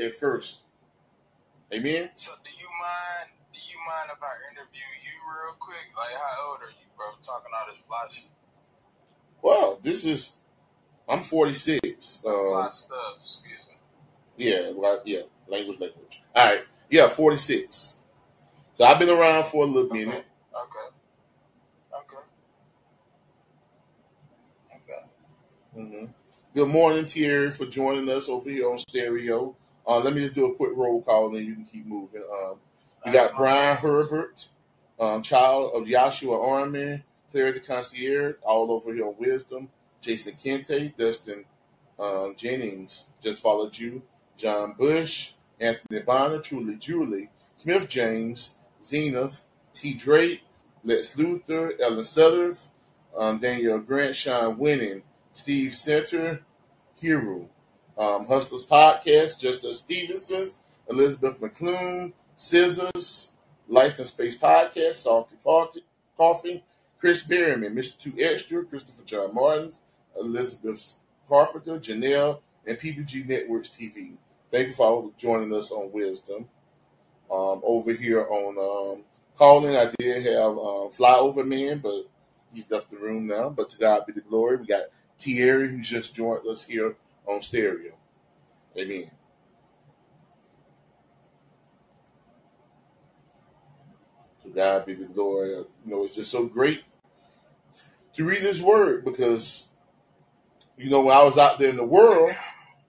at first. Amen. So do you mind? Do you mind if I interview you real quick? Like, how old are you, bro? Talking all this fly shit, Well, this is I'm 46. fly Um, stuff. Excuse me. yeah, like yeah, language, language. All right, yeah, 46. So I've been around for a little Okay. minute. Okay. Okay. Okay. hmm Good morning, Thierry, for joining us over here on stereo. Uh, let me just do a quick roll call, and then you can keep moving. Um, we got Brian Herbert, um, child of Joshua Armin, Clarity Concierge, all over here on Wisdom. Jason Kente, Dustin um, Jennings, just followed you. John Bush, Anthony Bonner, Truly Julie, Smith James, Zenith, T. Drake, Lex Luthor, Ellen Sutherth, um, Daniel Grant, Sean Winning, Steve Center, Hero, um, Hustlers Podcast, Justice Stevenson's, Elizabeth McClune, Scissors, Life in Space Podcast, Salty Coffee, Chris Berryman, Mr. Two Extra, Christopher John Martins, Elizabeth Carpenter, Janelle, and P2G Networks TV. Thank you for joining us on Wisdom. Um, over here on um, Callin, I did have um, Flyover Man, but he's left the room now. But to God be the glory. We got Thierry, who's just joined us here on stereo. Amen. To God be the glory. You know, it's just so great to read His Word because, you know, when I was out there in the world,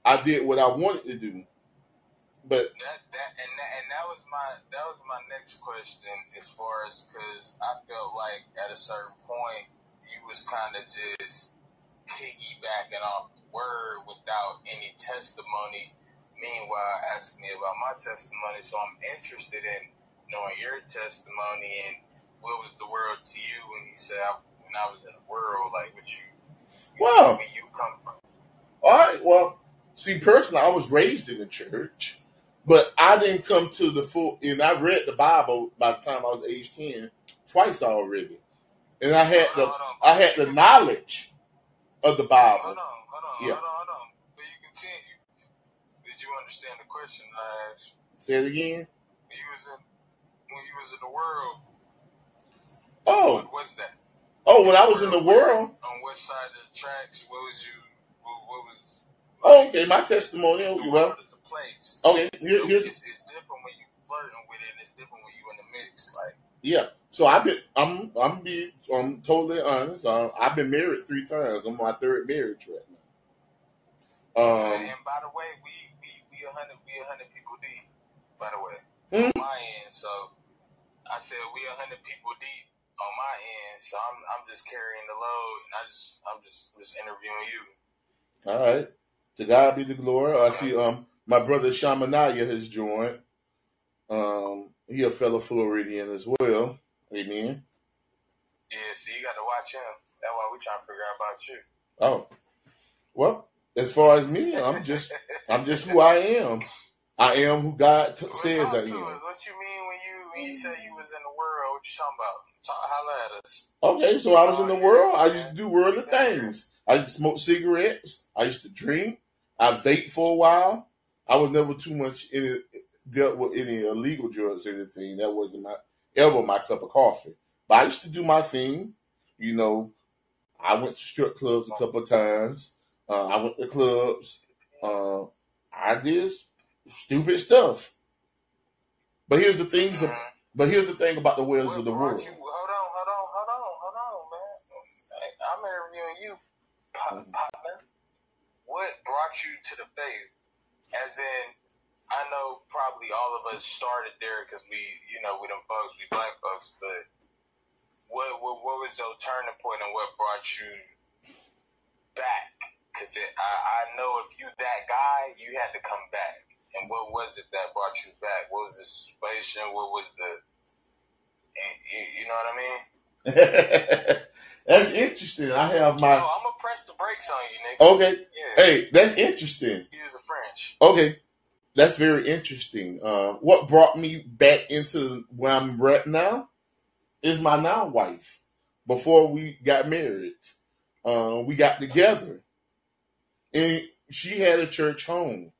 I did what I wanted to do. But That that and was my that was my next question as far as because I felt like at a certain point you was kind of just piggybacking off the word without any testimony. Meanwhile, asking me about my testimony, so I'm interested in knowing your testimony and what was the world to you when you said I, when I was in the world, like what you Wow. where you come from. All right. Well, see, personally, I was raised in the church, but I didn't come to the full. And I read the Bible by the time I was age ten twice already, and I had the I had the knowledge of the Bible. Hold on, hold on, Yeah. hold on, hold on. Before you continue, did you understand the question I asked? Say it again. You was in when you was in the world, Oh, what was that? oh, when I was in the world. On what side of the tracks? What was you? What, what was? Oh, okay, my testimonial. Well, world is the place. okay, here, here's It's, it's different when you flirting with it. and It's different when you in the mix. Like yeah. So I've been, I'm, I'm be, I'm totally honest. Uh, I've been married three times. I'm on my third marriage right now. Um, and by the way, we we we a hundred we a hundred people deep. By the way, Hmm. on my end. So I said we a hundred people deep on my end. So I'm I'm just carrying the load, and I just I'm just just interviewing you. all right. To God be the glory. I see. Um, my brother Shamanaya has joined. Um, he a fellow Floridian as well. Amen. Yeah, so you got to watch him. That's why we trying to figure out about you. Oh, well. As far as me, I'm just, *laughs* I'm just who I am. I am who God t- says I am. What you mean when you when you say you was in the world? What you talking about? Talk, holla at us. Okay, so I was in the world. I used to do worldly things. I used to smoke cigarettes. I used to drink. I vaped for a while. I was never too much in it, dealt with any illegal drugs or anything. That wasn't my ever my cup of coffee. But I used to do my thing. You know, I went to strip clubs a couple of times. Uh, I went to clubs. Uh, I did stupid stuff. But here's the things. Of, but here's the thing about the ways of the world. you? Hold on, hold on, hold on, hold on, man. I'm interviewing you, Mhm. partner. What brought you to the faith? As in, I know probably all of us started there because we, you know, we them folks, we black folks. But what, what, what was your turning point and what brought you back? Because I, I know if you that guy, you had to come back. And what was it that brought you back? What was the situation? What was the you, you know what I mean? *laughs* that's interesting. I have my I'm gonna press the brakes on you, nigga. okay. Yeah, Hey, that's interesting. use the French. Okay, that's very interesting. Uh, what brought me back into where I'm at now is my now wife. Before we got married, uh, we got together, and she had a church home,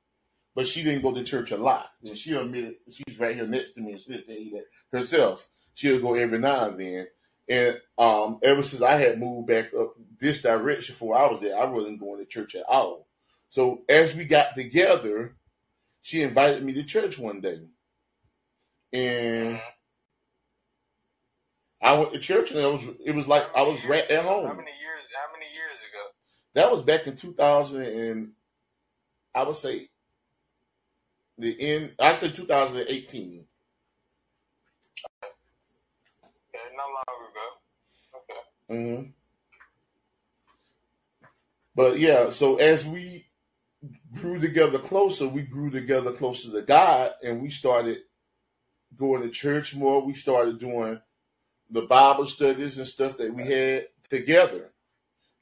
but she didn't go to church a lot. And she admitted she's right here next to me, and tell you that herself. She'll go every now and then. And um, ever since I had moved back up this direction before I was there, I wasn't going to church at all. So as we got together, she invited me to church one day. And. I went to church and it was it was like I was right at home. How many years? How many years ago? That was back in 2000 and I would say the end I said 2018. Okay, not long ago. Okay. hmm But yeah, so as we grew together closer, we grew together closer to God, and we started going to church more. We started doing the Bible studies and stuff that we had together,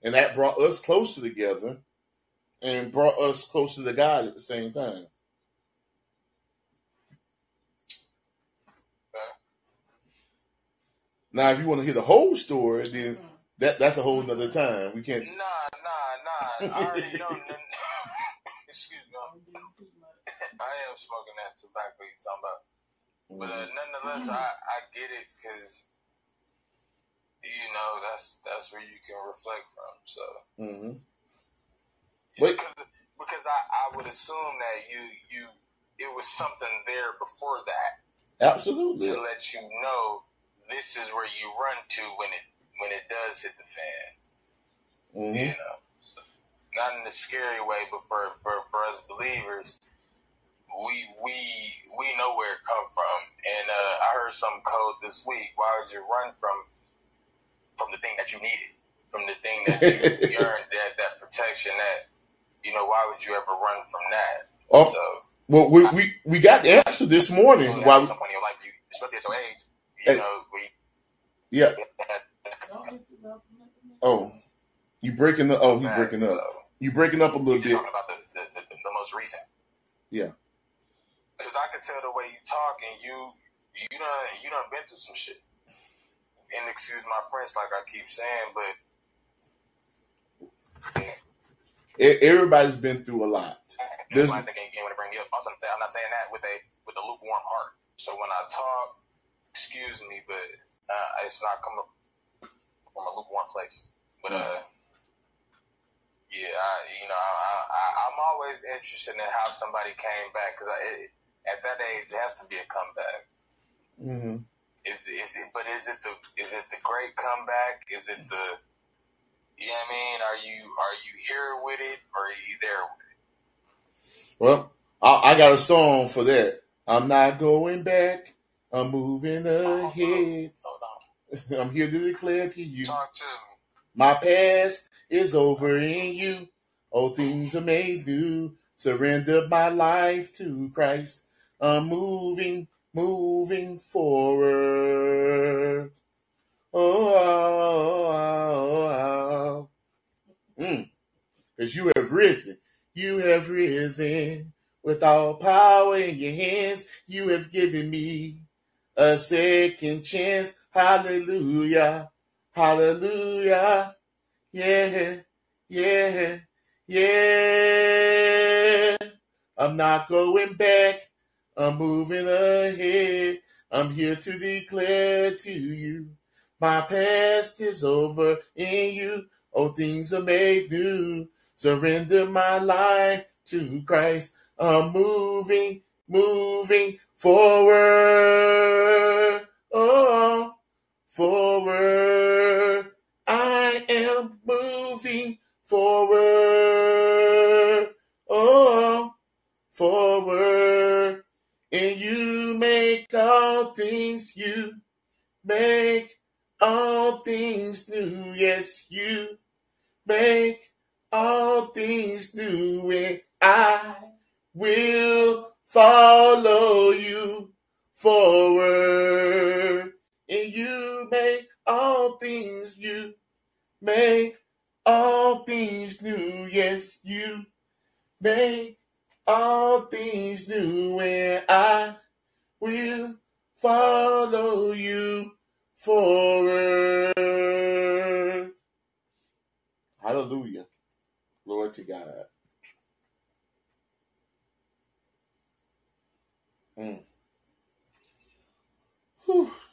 and that brought us closer together, and brought us closer to God at the same time. Now, if you want to hear the whole story, then that that's a whole nother time. We can't. Nah, nah, nah. I already know. *laughs* Excuse me. I am smoking that tobacco you talking about. But uh, nonetheless, I, I get it because you know that's that's where you can reflect from. So hmm Wait. Yeah, because because I, I would assume that you you it was something there before that Absolutely. to let you know this is where you run to when it when it does hit the fan. hmm You know, not in a scary way, but for, for, for us believers, we we we know where it come from. And uh, I heard some code this week. Why would you run from from the thing that you needed, from the thing that you *laughs* yearned, that that protection, that you know, why would you ever run from that? Oh, So well, we, we we got the answer this morning. you know, Why? at some point in your life, you, especially at your age, Hey. you know, we Yeah. *laughs* Oh, you breaking up? Oh, he back, breaking up. So You breaking up a little bit. talking about the, the, the, the most recent. Yeah. Cause I can tell the way you talk and you you done you done been through some shit. And excuse my French, like I keep saying, but Everybody's been through a lot. that's There's- why I think you want to bring me up. Also, I'm not saying that with a with a lukewarm heart. So when I talk, excuse me, but uh, it's not coming from a lukewarm place. But uh, yeah, I, you know, I, I, I'm always interested in how somebody came back because at that age it has to be a comeback. Mm-hmm. Is, is it? But is it the is it the great comeback? Is it the you know I mean? Are you are you here with it or are you there with it? Well, I, I got a song for that. I'm not going back. I'm moving ahead. *laughs* I'm here to declare to you. Talk to. My past is over in you. All things are made new. Surrender my life to Christ. I'm moving, moving forward. Oh, oh, oh, oh. Mm. Cause you have risen. You have risen. With all power in your hands, you have given me a second chance. Hallelujah. Hallelujah. Yeah. Yeah. Yeah. I'm not going back. I'm moving ahead. I'm here to declare to you. My past is over in you. All things are made new. Surrender my life to Christ. I'm moving, moving forward. Oh, forward. Things you make all things new. Yes, you make all things new. And I will follow you forward. And you make all things you make all things new. Yes, you make all things new. And I will follow you forward. Hallelujah. Glory to God. Mm.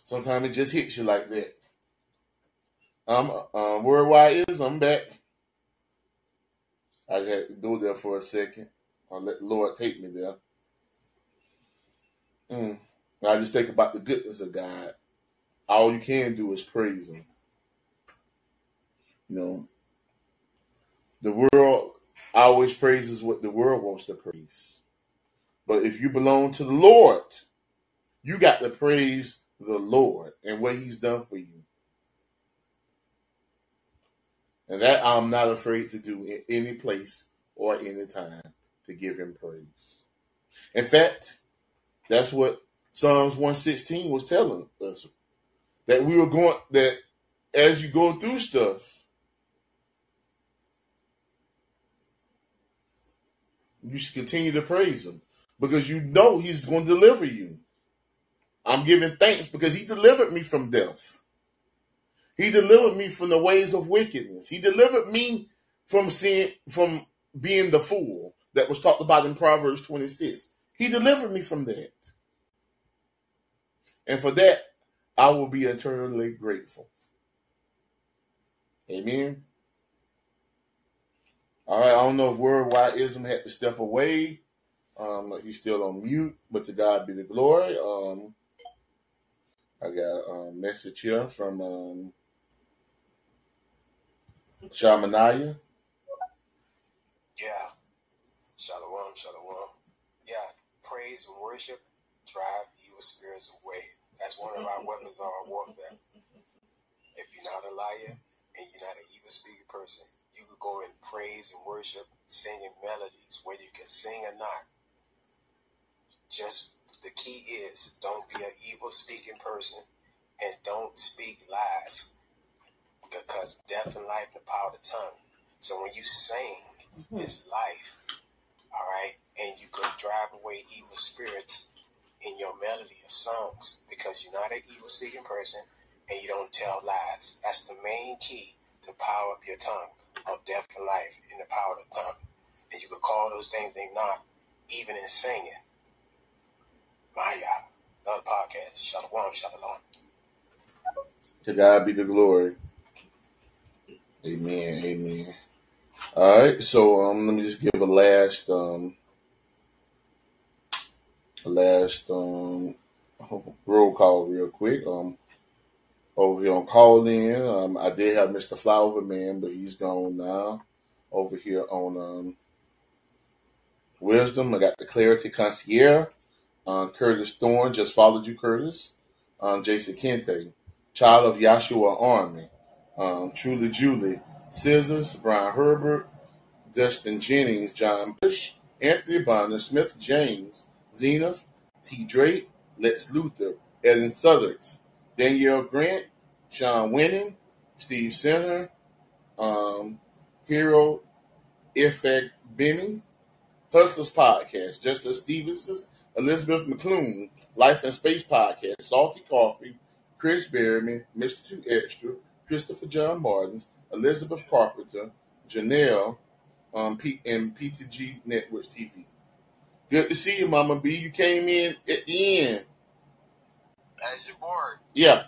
Sometimes it just hits you like that. I'm um, worldwide is I'm back. I had to go there for a second. I'll let the Lord take me there. Mm. I just think about the goodness of God. All you can do is praise Him. You know, the world always praises what the world wants to praise. But if you belong to the Lord, you got to praise the Lord and what He's done for you. And that I'm not afraid to do in any place or any time to give Him praise. In fact, that's what Psalms 116 was telling us that we were going, that as you go through stuff, you should continue to praise Him because you know He's going to deliver you. I'm giving thanks because He delivered me from death. He delivered me from the ways of wickedness. He delivered me from sin, from being the fool that was talked about in Proverbs 26. He delivered me from that. And for that, I will be eternally grateful. Amen. All right, I don't know if Worldwide Ism had to step away. Um, he's still on mute, but to God be the glory. Um, I got a message here from um, Shamanaya. Yeah. Shalom, shalom. Yeah. Praise and worship drive evil spirits away. That's one of our weapons of our warfare. If you're not a liar and you're not an evil speaking person, you could go and praise and worship, singing melodies, whether you can sing or not. Just the key is don't be an evil speaking person and don't speak lies because death and life in the power of the tongue. So when you sing, mm-hmm. it's life, all right? And you could drive away evil spirits in your melody of songs because you're not an evil speaking person and you don't tell lies. That's the main key to power up your tongue of death and life in the power of the tongue. And you could call those things they not, even in singing. Maya. another podcast. Shalom, shalom. To God be the glory. Amen. Amen. All right. So um, let me just give a last um, last um, roll call real quick. Um, over here on Callin, um, I did have Mr. Flower Man, but he's gone now. Over here on um, Wisdom, I got the Clarity Concierge. Um, Curtis Thorne just followed you, Curtis. Um, Jason Kente, Child of Yahshua Army. Um, Truly Julie, Scissors, Brian Herbert, Dustin Jennings, John Bush, Anthony Bonner, Smith James, Zenith, T. Drake, Lex Luthor, Ellen Southers, Danielle Grant, Sean Winning, Steve Center, um, Hero Effect Benning, Hustlers Podcast, Justice Stevenson, Elizabeth McClune, Life in Space Podcast, Salty Coffee, Chris Berryman, Mr. Two Extra, Christopher John Martins, Elizabeth Carpenter, Janelle, um, P- and P2G Networks TV. Good to see you, Mama B. You came in at the end. As your board, Yeah.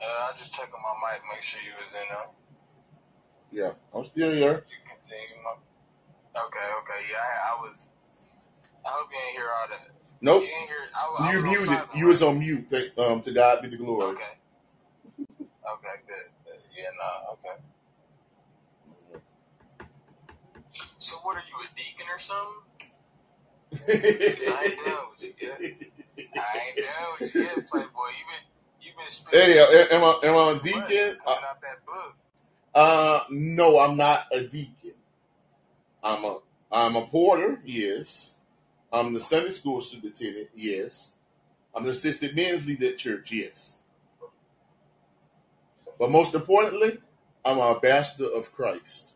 uh, I just checked on my mic, make sure you was in there. Yeah. I'm still here. You continue. My... Okay, okay, yeah, I, I was. I hope you ain't hear all that. Nope. You hear. I, You muted. silent, You was on mute. Thank, um, to God be the glory. Okay. Okay, good. good. Yeah, no, okay. So, what are you, a deacon or something? I ain't down with you yet. I ain't down with you yet, Playboy. You been, you been spitting. Hey, uh, am I am I a deacon? Uh, out that book. uh, no, I'm not a deacon. I'm a I'm a porter. Yes. I'm the Sunday school superintendent. Yes. I'm the assistant men's leader at church. Yes. But most importantly, I'm an ambassador of Christ.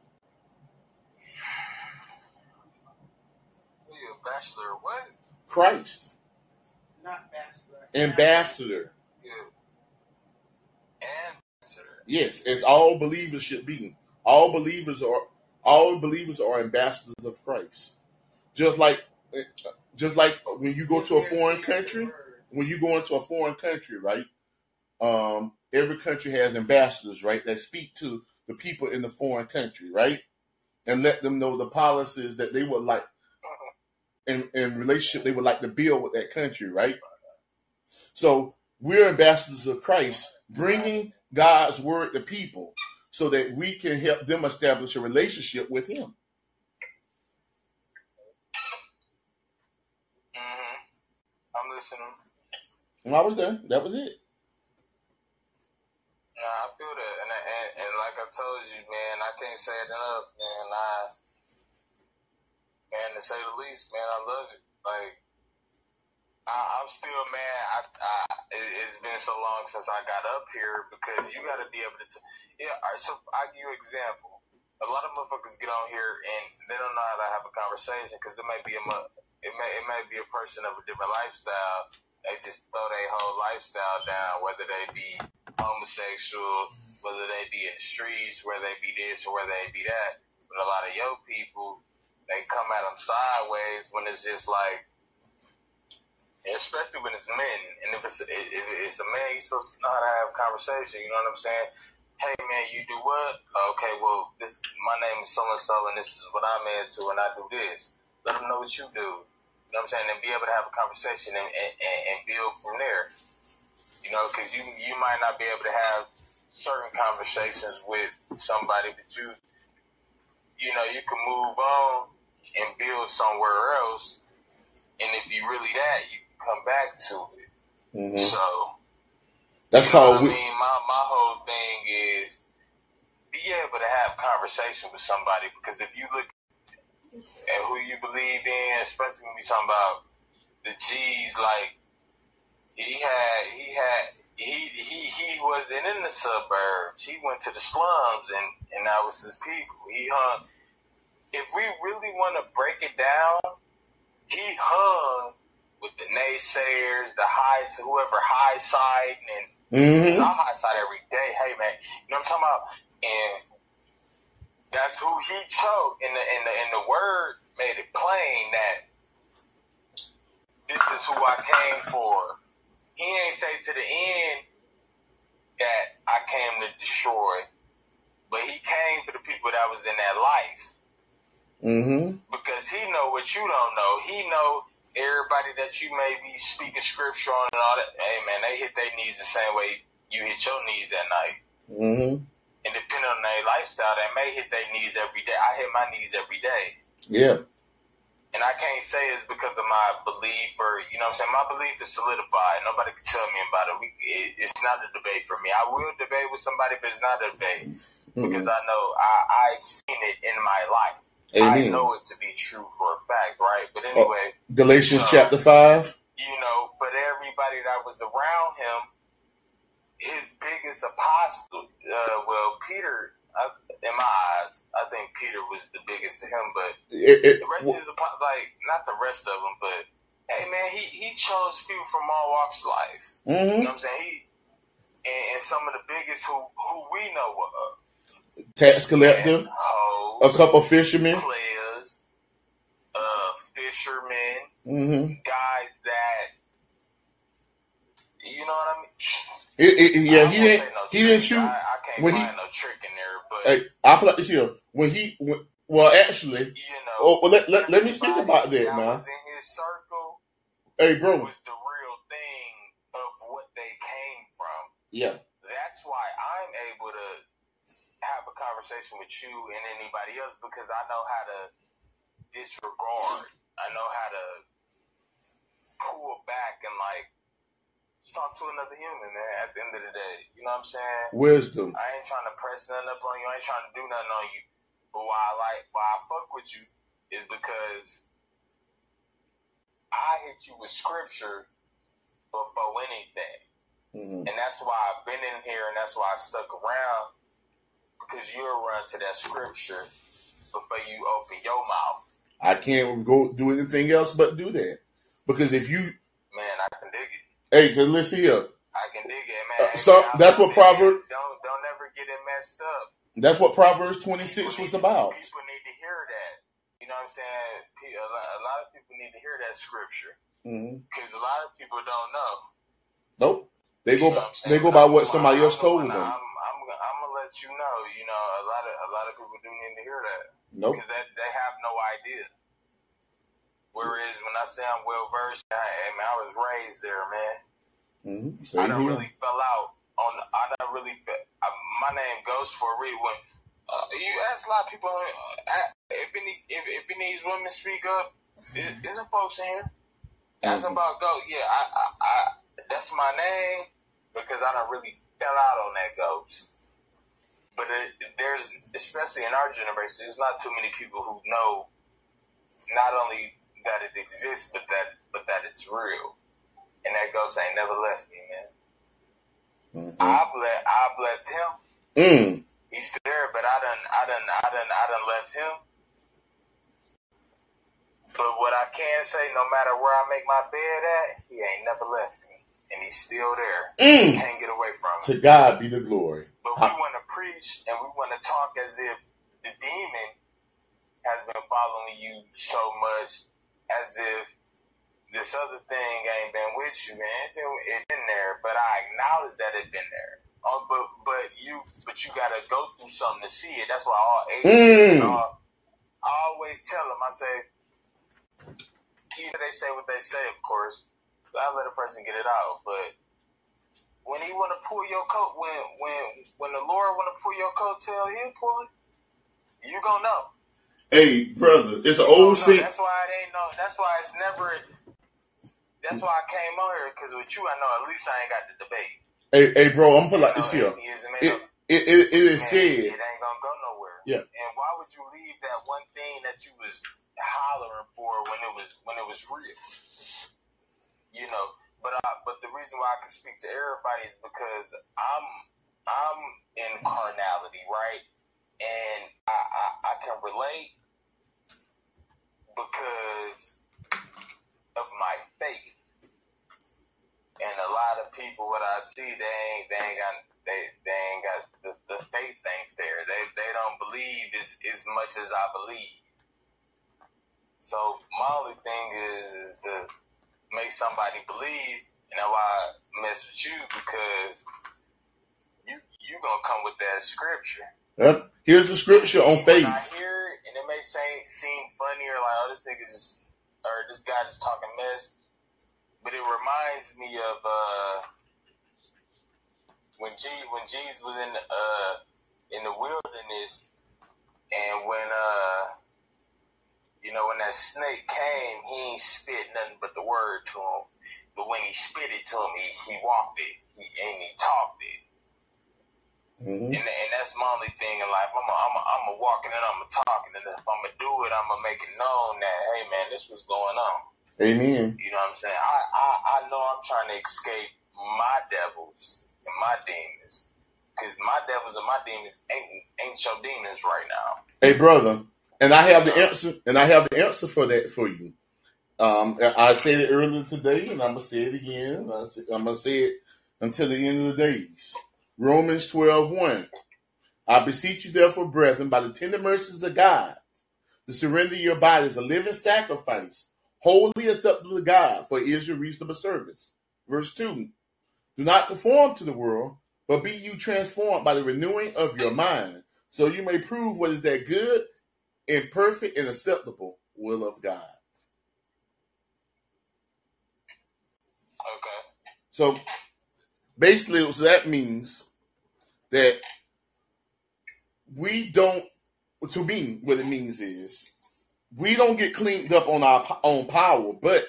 Who you, a bachelor? What? Christ, Not bachelor. ambassador. Yeah. Ambassador. Yes, as all believers should be. All believers are all believers are ambassadors of Christ. Just like just like when you go to a foreign country, when you go into a foreign country, right? Um, every country has ambassadors, right, that speak to the people in the foreign country, right, and let them know the policies that they would like in, in relationship they would like to build with that country, right? So we're ambassadors of Christ, bringing God's word to people so that we can help them establish a relationship with Him. Mm-hmm. I'm listening. And I was done. That was it. Nah, I feel that, and, and and like I told you, man, I can't say it enough, man. I, man, to say the least, man, I love it. Like, I, I'm still, man. I, I, it, it's been so long since I got up here because you got to be able to. Yeah, all right, so I give you an example. A lot of motherfuckers get on here and they don't know how to have a conversation because it may be a it may it may be a person of a different lifestyle. They just throw their whole lifestyle down, whether they be homosexual, whether they be in the streets, whether they be this or whether they be that. But a lot of young people, they come at them sideways when it's just like, especially when it's men. And if it's if it's a man, you're supposed to know how to have a conversation. You know what I'm saying? Hey man, you do what? Okay, well, this my name is so and so, and this is what I'm into, and I do this. Let them know what you do. You know what I'm saying? And be able to have a conversation and, and, and- build from there. You know, because you you might not be able to have certain conversations with somebody, but you you know you can move on and build somewhere else. And if you really that, you come back to it. Mhm. So That's you know called. what I mean, my my whole thing is be able to have conversation with somebody because if you look at who you believe in, especially when we talking about the G's, like he had he had he he he wasn't in the suburbs. He went to the slums and and that was his people. He hung. If we really want to break it down, he hung with the naysayers, the high whoever high side and Mhm. I high side every day. Hey man, you know what I'm talking about? And that's who he chose. And the and the and the word made it plain that this is who I came for. He ain't say to the end that I came to destroy, but he came for the people that was in that life Mm-hmm. because he know what you don't know. He know everybody that you may be speaking scripture on and all that. Hey man, they hit their knees the same way you hit your knees that night. Mm-hmm. And depending on their lifestyle, they may hit their knees every day. I hit my knees every day. Yeah. And I can't say it's because of my belief or, you know what I'm saying? My belief is solidified. Nobody can tell me about it. We, it it's not a debate for me. I will debate with somebody, but it's not a debate because Mhm. I know I, I've seen it in my life. I Amen. know it to be true for a fact, right? But anyway, Galatians So- chapter five. you know, but everybody that was around him, his biggest apostle, uh, well, Peter, uh, in my eyes, I think Peter was the biggest to him, but It, it, the rest of his like not the rest of them, but hey man, he he chose people from all walks of life. You mm-hmm. know what I'm saying? He and, and some of the biggest who who we know of, Tax collector, hoes, a couple fishermen. players, uh, fishermen, Mm-hmm. guys that you know what I mean. It, it, yeah, I he didn't. no He didn't choose. I, I can't when he- no trick in there, but Hey, I put this here. When he, when, well, actually, you know. oh, well, let, let, let me speak about that that now. was in his circle Hey, bro. was the real thing of what they came from. Yeah. That's why I'm able to conversation with you and anybody else because I know how to disregard. I know how to pull back and like talk to another human, man. At the end of the day, you know what I'm saying? Wisdom. I ain't trying to press nothing up on you. I ain't trying to do nothing on you. But why I like why I fuck with you is because I hit you with scripture before anything. Mm-hmm. And that's why I've been in here and that's why I stuck around because you'll run to that scripture before you open your mouth. I can't go do anything else but do that. Because if you, Man, I can dig it. hey, cause listen here, I can dig it, man. Uh, so that's what Proverbs- Don't don't ever get it messed up. that's what Proverbs 26 was about. People need to hear that. You know what I'm saying? A lot, of people need to hear that scripture because a lot of people don't know. Nope. They You go, know they go by what somebody else told them. I'm, I'm, gonna- let you know. You know, a lot of a lot of people do need to hear that Nope. because that they have no idea. Whereas when I say I'm well versed, I, I mean, I was raised there, man. hmm I don't here. really fell out on. I don't really. I, my name goes for a reason. When uh, you ask a lot of people, uh, if any if, if any of these women speak up, is, isn't folks in here? Ask them Mhm. about go. Yeah, I, I, I that's my name because I don't really fell out on that ghost. But it, there's, especially in our generation, there's not too many people who know not only that it exists, but that but that it's real. And that ghost ain't never left me, man. Mhm. I've let I've left him. Mm. He's still there, but I done I done I done I done left him. But what I can say, no matter where I make my bed at, he ain't never left me, and he's still there. Mm. Can't get away from it. To God be the glory. But we want to preach and we want to talk as if the demon has been following you so much, as if this other thing ain't been with you, man. It been, it been there, but I acknowledge that it been there. Oh, but but you but you gotta go through something to see it. That's why all agents Mm. all, I always tell them, I say, yeah, they say what they say, of course. I let a person get it out, but when he want to pull your coat, when when when the Lord want to pull your coattail, he'll pull it. You gonna know. Hey, brother, it's an old saying. That's why it ain't no. That's why it's never. That's why I came on here because with you, I know at least I ain't got the debate. Hey, hey, bro, I'm gonna put like this here. It, it, it, it is said. it ain't gonna go nowhere. Yeah. And why would you leave that one thing that you was hollering for when it was when it was real? You know, but I, but the reason why I can speak to everybody is because I'm I'm in carnality, right? And I I, I can relate because of my faith. And a lot of people, what I see, they ain't they ain't got they they ain't got the, the faith ain't there. They they don't believe as as much as I believe. So my only thing is is to make somebody believe, and that's why I mess with you because you you gonna come with that scripture. Yep. Here's the scripture on When I faith. hear it, and it may say, seem funny or like, oh, this nigga's or this guy just talking mess, but it reminds me of uh, when G when Jesus was in the, uh in the wilderness, and when uh you know when that snake came, he ain't spit nothing but the word to him, but when he spit it to him, he, he walked it, he and he talked it. hmm And, and that's my only thing in life. I'm a, I'm a, I'm a walking and I'm a talking, and if I'm gonna do it, I'm gonna make it known that hey man, this was going on. Amen. You know what I'm saying? I, I I know I'm trying to escape my devils and my demons, cause my devils and my demons ain't ain't your demons right now. Hey, brother, and I have the answer, and I have the answer for that for you. Um, I said it earlier today, and I'm gonna say it again. I'm gonna say it until the end of the days. Romans 12, 1. I beseech you, therefore, brethren, by the tender mercies of God, to surrender your bodies a living sacrifice, wholly acceptable to God, for it is your reasonable service. Verse 2. Do not conform to the world, but be you transformed by the renewing of your mind, so you may prove what is that good and perfect and acceptable will of God. Okay. So basically, so that means that we don't. To me, what it means is we don't get cleaned up on our own power, but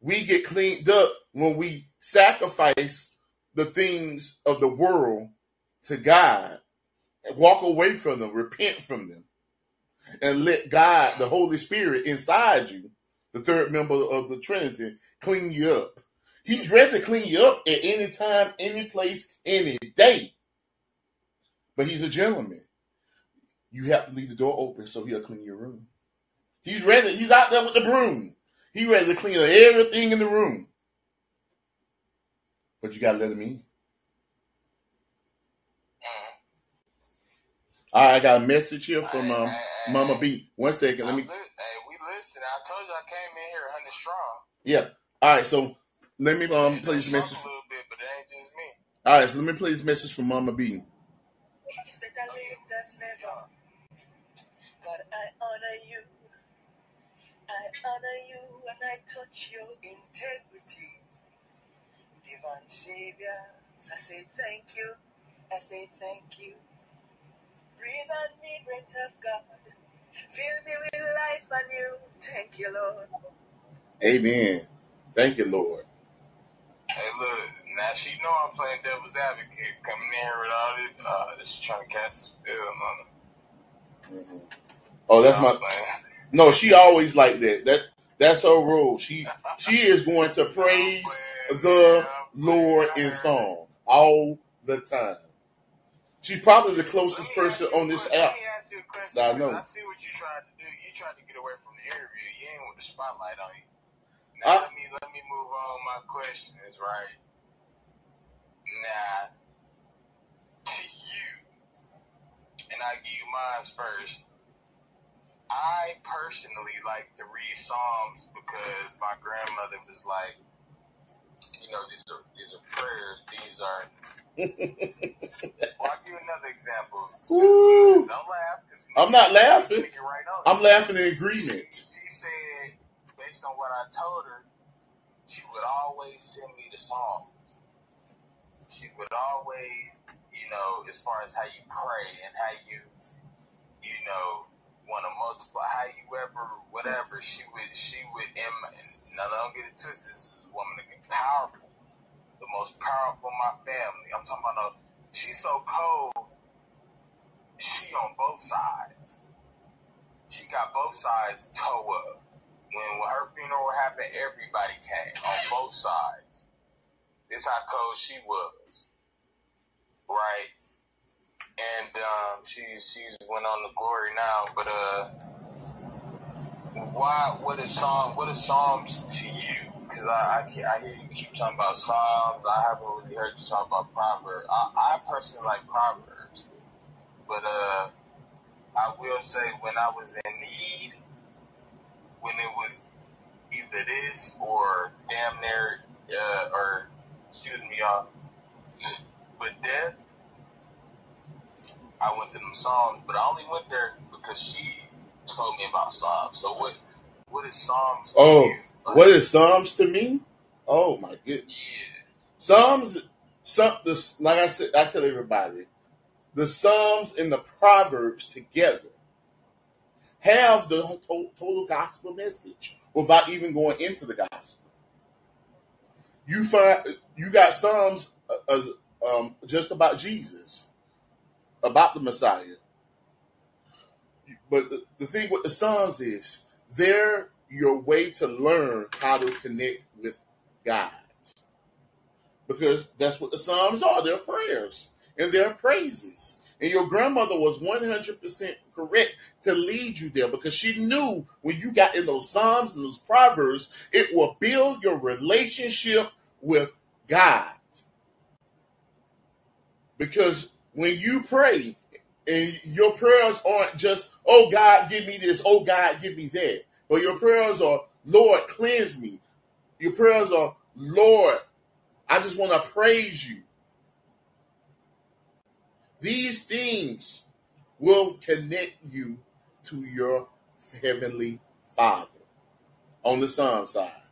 we get cleaned up when we sacrifice the things of the world to God and walk away from them, repent from them, and let God, the Holy Spirit inside you, the third member of the Trinity, clean you up. He's ready to clean you up at any time, any place, any day. But he's a gentleman. You have to leave the door open so he'll clean your room. He's ready. He's out there with the broom. He's ready to clean up everything in the room. But you gotta let him in. Mm. Right, I got a message here from um, hey, hey, Mama. B. One second, let I'm me. li- hey, we listen. I told you I came in here 100 strong. Yeah. All right, so let me um play this message. a little bit, but it ain't just me. All right, so let me play this message from Mama B. It's better late than never. God, I honor you. I honor you and I touch your integrity. Divine Savior, I say thank you. I say thank you. Breathe on me, breath of God. Fill me with life anew. Thank you, Lord. Amen. Thank you, Lord. Hey, look, now she know I'm playing devil's advocate, coming in here with all this, uh, this trying to cast a spell on her. Mhm. Oh, that's my *laughs* no. She always like that. That that's her role. She *laughs* she is going to praise the Lord in song all the time. She's probably the closest person you on this question. app Let me ask you a question, that I know. I see what you tried to do. You tried to get away from the interview. You ain't want the spotlight on you. Now I, let me let me move on. My question is right now to you, and I give you mine first. I personally like to read Psalms because my grandmother was like, you know, these are these are prayers. These are. Well, I'll give you another example. Woo. Don't laugh. I'm not laughing. Right. I'm laughing in She, agreement. she said, based on what I told her, she would always send me the songs. She would always, you know, as far as how you pray and how you, you know, want to multiply, how you ever, whatever. She would, she would, and now don't get it twisted. This is a woman that can powerful, the most powerful in my family. I'm talking about. A, she's so cold. She on both sides. She got both sides toe up. When, her funeral happened, everybody came on both sides. This how cold she was, right? And um, she's she's went on to glory now. But uh, why? Psalm? What is psalms to you? Because I I, I hear you keep talking about psalms. I haven't really heard you talk about proverbs. I, I personally like proverbs, but uh, I will say when I was in need, when it was either this or damn near, uh, or excuse me, y'all, with death, I went to them Psalms, but I only went there because she told me about Psalms. So what, what is Psalms? Oh, what is Psalms to me? Oh my goodness. Psalms, some, like I said, I tell everybody, the Psalms and the Proverbs together have the to- total gospel message without even going into the gospel. You find you got Psalms uh, uh, um, just about Jesus, about the Messiah. But the, the thing with the Psalms is they're your way to learn how to connect with God. Because that's what the Psalms are. They're prayers and they're praises. And your grandmother was 100% correct to lead you there because she knew when you got in those Psalms and those Proverbs, it will build your relationship with God. Because when you pray, and your prayers aren't just, oh God, give me this, oh God, give me that. But your prayers are, Lord, cleanse me. Your prayers are, Lord, I just want to praise you. These things will connect you to your heavenly Father on the Psalm side.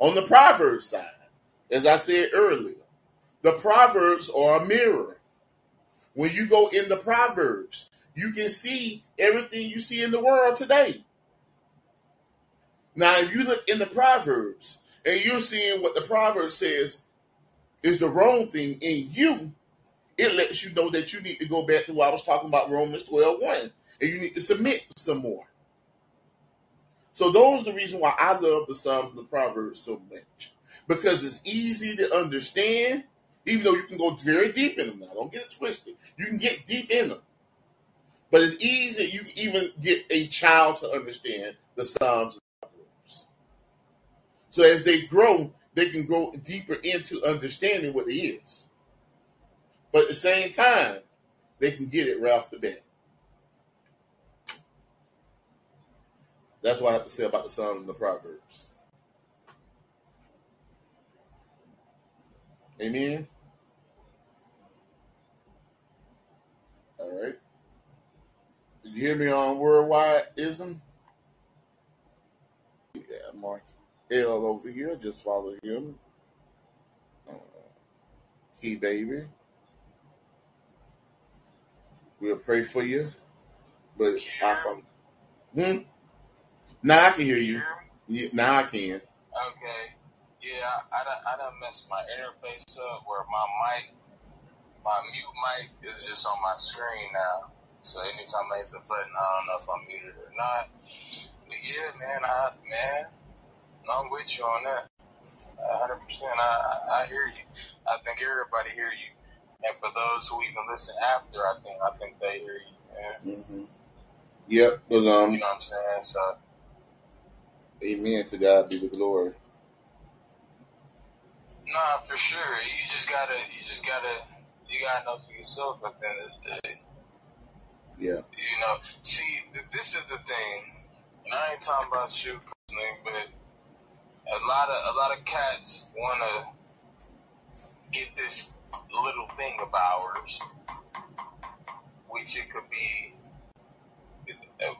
On the Proverbs side, as I said earlier, the Proverbs are a mirror. When you go in the Proverbs, you can see everything you see in the world today. Now, if you look in the Proverbs and you're seeing what the Proverb says is the wrong thing in you, it lets you know that you need to go back to what I was talking about Romans 12 1, and you need to submit some more. So those are the reason why I love the Psalms and the Proverbs so much. Because it's easy to understand, even though you can go very deep in them now. Don't get it twisted. You can get deep in them. But it's easy, you can even get a child to understand the Psalms. So as they grow, they can grow deeper into understanding what it is. But at the same time, they can get it right off the bat. That's what I have to say about the Psalms and the Proverbs. Amen. All right. Did you hear me on worldwide ism? Yeah, Mark L over here. Just follow him. Uh, Key baby. We'll pray for you. But I follow. Hmm? Now I can hear you. Yeah, now I can. Okay. Yeah, I, I, done, I done messed my interface up where my mic, my mute mic is just on my screen now. So anytime I hit the button, I don't know if I'm muted or not. But yeah, man, I, man, I'm with you on that. 100%. I, I, I hear you. I think everybody hear you. And for those who even listen after, I think I think they hear you, man. hmm Yep. But You um, know what I'm saying? So amen to God be the glory. Nah, for sure. You just gotta, you just gotta, you gotta know for yourself at the end of the day. Yeah. You know, see, th- this is the thing. And I ain't talking about you personally, but a lot of a lot of cats wanna get this little thing of ours, which it could be, uh,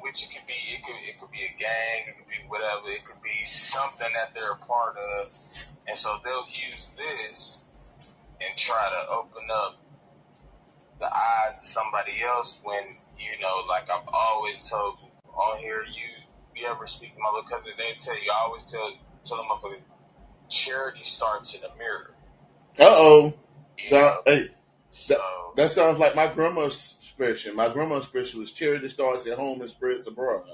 which it could be, it could it could be a gang, it could be whatever, it could be something that they're a part of, and so they'll use this and try to open up the eyes of somebody else when you know, like I've always told on here, you you ever speak to my little cousin, they tell you, I always tell tell them up charity starts in the mirror. Uh oh. So hey, So that sounds like my grandma's expression. My grandma's expression was charity starts at home and spreads abroad.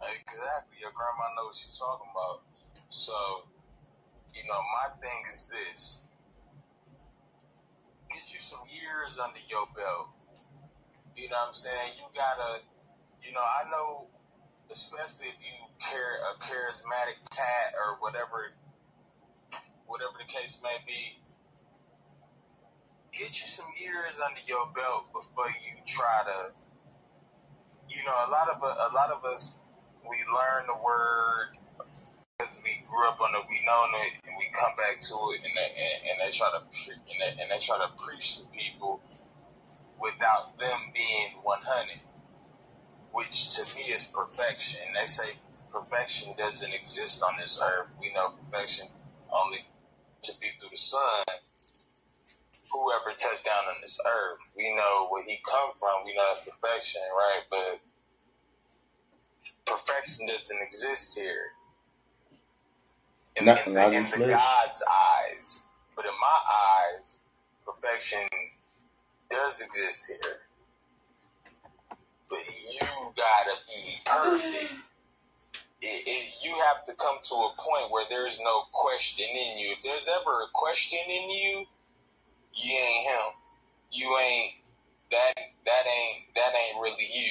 exactly, your grandma knows what she's talking about. So, you know, my thing is this. Get you some years under your belt. You know what I'm saying? You gotta you know, I know especially if you care a charismatic cat or whatever whatever the case may be, get you some years under your belt before you try to you know, a lot of a lot of us we learn the word because we grew up on it, we know it, and we come back to it, and they, and, and they try to and they, and they try to preach to people without them being 100, which to me is perfection. They say perfection doesn't exist on this earth. We know perfection only to be through the Son. Whoever touched down on this earth, we know where he come from. We know that's perfection, right? But perfection doesn't exist here. In, Not- in, the, in the. God's eyes. But in my eyes, perfection does exist here. But you gotta be perfect. It, it, you have to come to a point where there's no question in you. If there's ever a question in you, you ain't him. You ain't that. That ain't that ain't really you.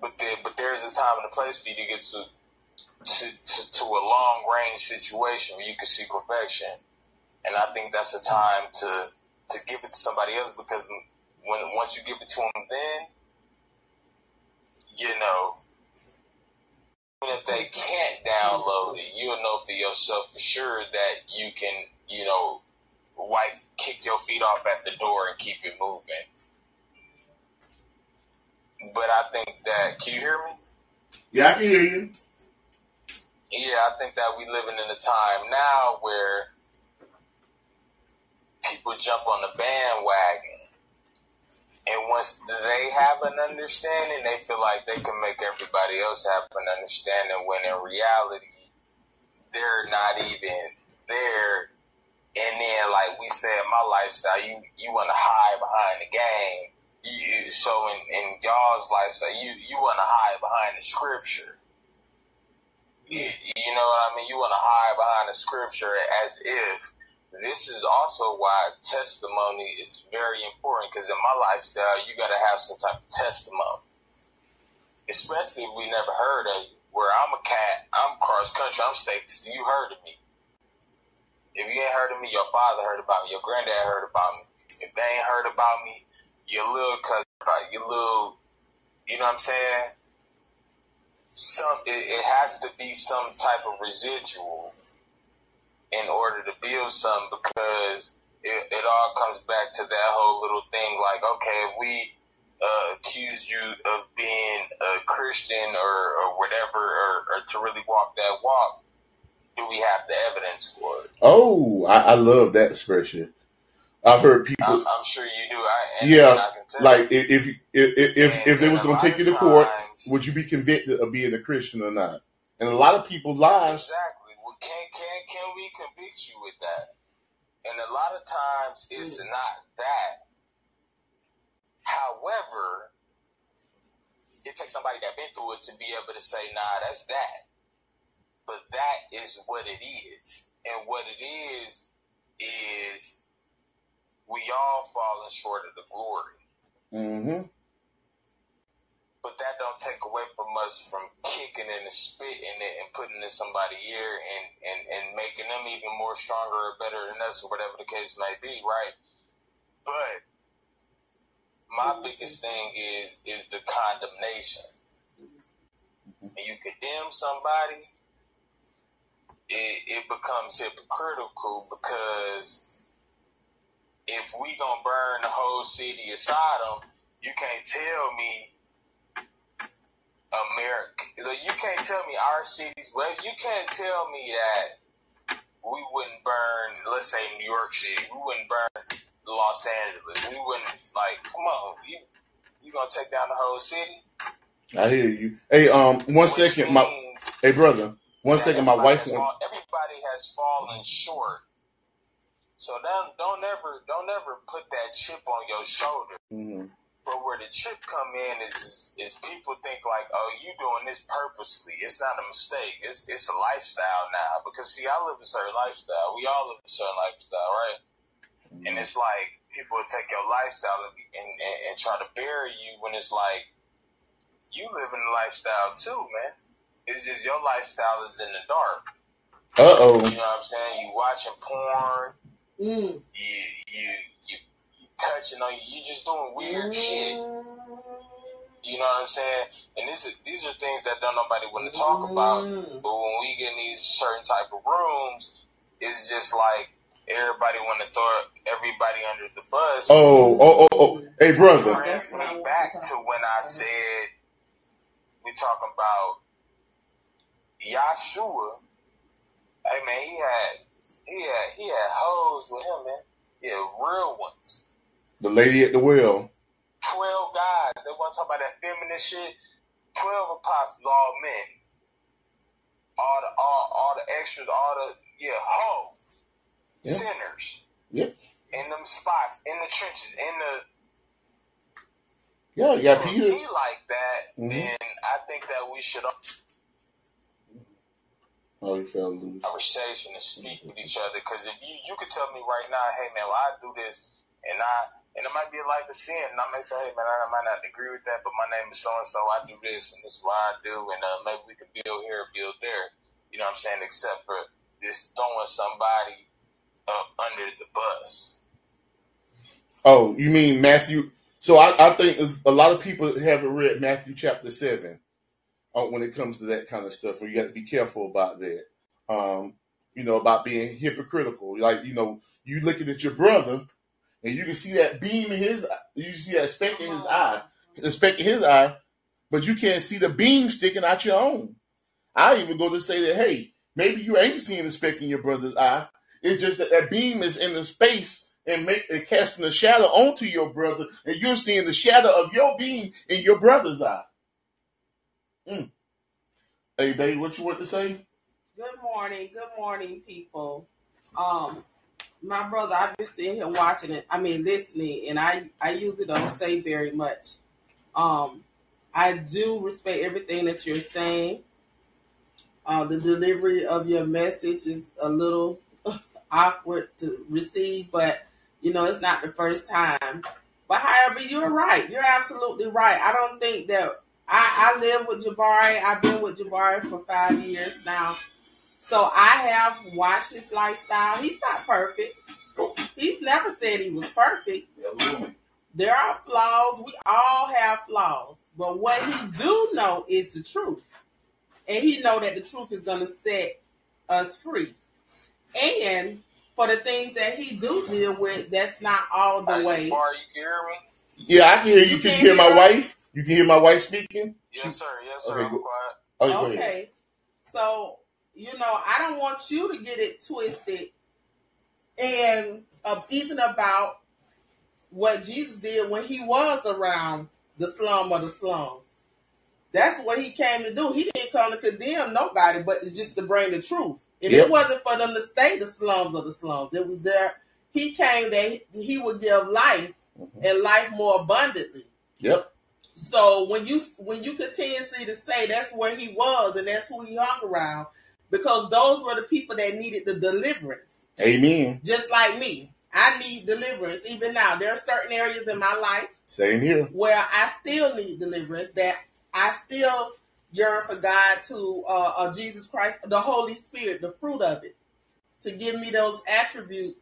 But there, but there's a time and a place for you to get to to, to, to a long range situation where you can see perfection. And I think that's a time to to give it to somebody else because when once you give it to them, then you know, even if they can't download it, you'll know for yourself for sure that you can, you know, wipe, kick your feet off at the door and keep it moving. But I think that, can you hear me? Yeah, I can hear you. Yeah, I think that we living in a time now where people jump on the bandwagon. And once they have an understanding, they feel like they can make everybody else have an understanding when in reality, they're not even there. And then, like we said, my lifestyle, you, you want to hide behind the game. You, so in, in y'all's lifestyle, you, you want to hide behind the scripture. You, you know what I mean? You want to hide behind the scripture as if this is also why testimony is very important because in my lifestyle, you got to have some type of testimony. Especially if we never heard of you. Where I'm a cat, I'm cross country, I'm stakes. You heard of me. If you ain't heard of me, your father heard about me, your granddad heard about me. If they ain't heard about me, your little cousin, your little, you know what I'm saying? Some, it, it has to be some type of residual in order to build something because it, it all comes back to that whole little thing like, okay, if we uh, accuse you of being a Christian or, or whatever, or, or to really walk that walk, do we have the evidence for it? Oh, I, I love that expression. I've heard people I'm, I'm sure you do. I, and, Yeah, I can tell. like if if if if, if they was going to take you to court, times- would you be convicted of being a Christian or not? And a lot of people' lives, Exactly. Can can can we convict you with that? And a lot of times it's not that. However, it takes somebody that been through it to be able to say, "Nah, that's that." But that is what it is, and what it is is we all falling short of the glory. hmm But that don't take away from us from kicking and spitting it and putting it in somebody's ear and, and, and making them even more stronger or better than us or whatever the case may be, right? But my biggest thing is is the condemnation. And you condemn somebody, it, it becomes hypocritical because if we gonna burn the whole city of Sodom, you can't tell me America. You can't tell me our cities. Well, you can't tell me that we wouldn't burn. Let's say New York City. We wouldn't burn Los Angeles. We wouldn't like. Come on, you you gonna take down the whole city? I hear you. Hey, um, one Which second, my hey brother, One second, my wife has fall- everybody has fallen short. So don't don't ever don't ever put that chip on your shoulder. Mhm. But where the chip come in is is people think like, oh, you doing this purposely. It's not a mistake. It's it's a lifestyle now. Because see, I live a certain lifestyle. We all live a certain lifestyle, right? And it's like people will take your lifestyle and, and, and, and try to bury you when it's like you live in a lifestyle too, man. It's just your lifestyle is in the dark. Uh oh. You know what I'm saying? You watching porn, Mm. you you you, you touching on you, you just doing weird shit. You You know what I'm saying? And these are these are things that don't nobody want to talk about. Mm. But when we get in these certain type of rooms, it's just like everybody want to throw everybody under the bus. Oh, oh, oh, oh. Hey, brother. brings I me want back to to when I said we talking about Yahshua. Hey man, he had he had he had hoes with him, man. Yeah, real ones. The lady at the well. Twelve guys. They want to talk about that feminist shit. Twelve apostles, all men. All the all all the extras, all the yeah, ho. Yeah. Sinners. Yep. In them spots, in the trenches, in the Yeah, you got So if Peter. he like that, Mhm. then I think that we should Oh, he fell loose. conversation and speak with each other. Because if you you could tell me right now, hey man, well I do this, and I and it might be a life of sin, and I may say, hey man, I might not agree with that, but my name is so and so, I do this, and this is what I do, and uh, maybe we could build here, build there. You know what I'm saying? Except for just throwing somebody up under the bus. Oh, you mean Matthew? So I, I think a lot of people haven't read Matthew chapter seven uh, when it comes to that kind of stuff. Where you got to be careful about that. Um, you know about being hypocritical. Like you know, you looking at your brother, and you can see that beam in his. You see that speck in his eye, the speck in his eye, but you can't see the beam sticking out your own. I even go to say that, hey, maybe you ain't seeing the speck in your brother's eye. It's just that that beam is in the space and make and casting a shadow onto your brother, and you're seeing the shadow of your beam in your brother's eye. Mm. Hey, babe, what you want to say? Good morning, good morning, people. Um, my brother, I've been sitting here watching it. I mean, listening, and I I usually don't say very much. Um, I do respect everything that you're saying. Uh, the delivery of your message is a little *laughs* awkward to receive, but you know it's not the first time. But however, you're right. You're absolutely right. I don't think that I, I live with Jabari. I've been with Jabari for five years now. So I have watched his lifestyle. He's not perfect. He's never said he was perfect. There are flaws. We all have flaws. But what he do know is the truth. And he know that the truth is going to set us free. And for the things that he do deal with, that's not all the Hey, way. Bar, you can hear me? Yeah, I can hear you. You Can you can't hear my hear wife? You can hear my wife speaking? Yes, sir. Yes, sir. Okay, I'm go- quiet. Oh, go. Okay. So, you know, I don't want you to get it twisted and uh, even about what Jesus did when he was around the slum of the slums. That's what he came to do. He didn't come to condemn nobody, but just to bring the truth. And Yep. it wasn't for them to stay the slums of the slums. It was there. He came that he would give life Mhm. and life more abundantly. Yep. So when you when you continuously to say that's where he was and that's who he hung around, because those were the people that needed the deliverance. Amen. Just like me, I need deliverance even now. There are certain areas in my life Same here. where I still need deliverance. That I still yearn for God to uh, uh, Jesus Christ, the Holy Spirit, the fruit of it, to give me those attributes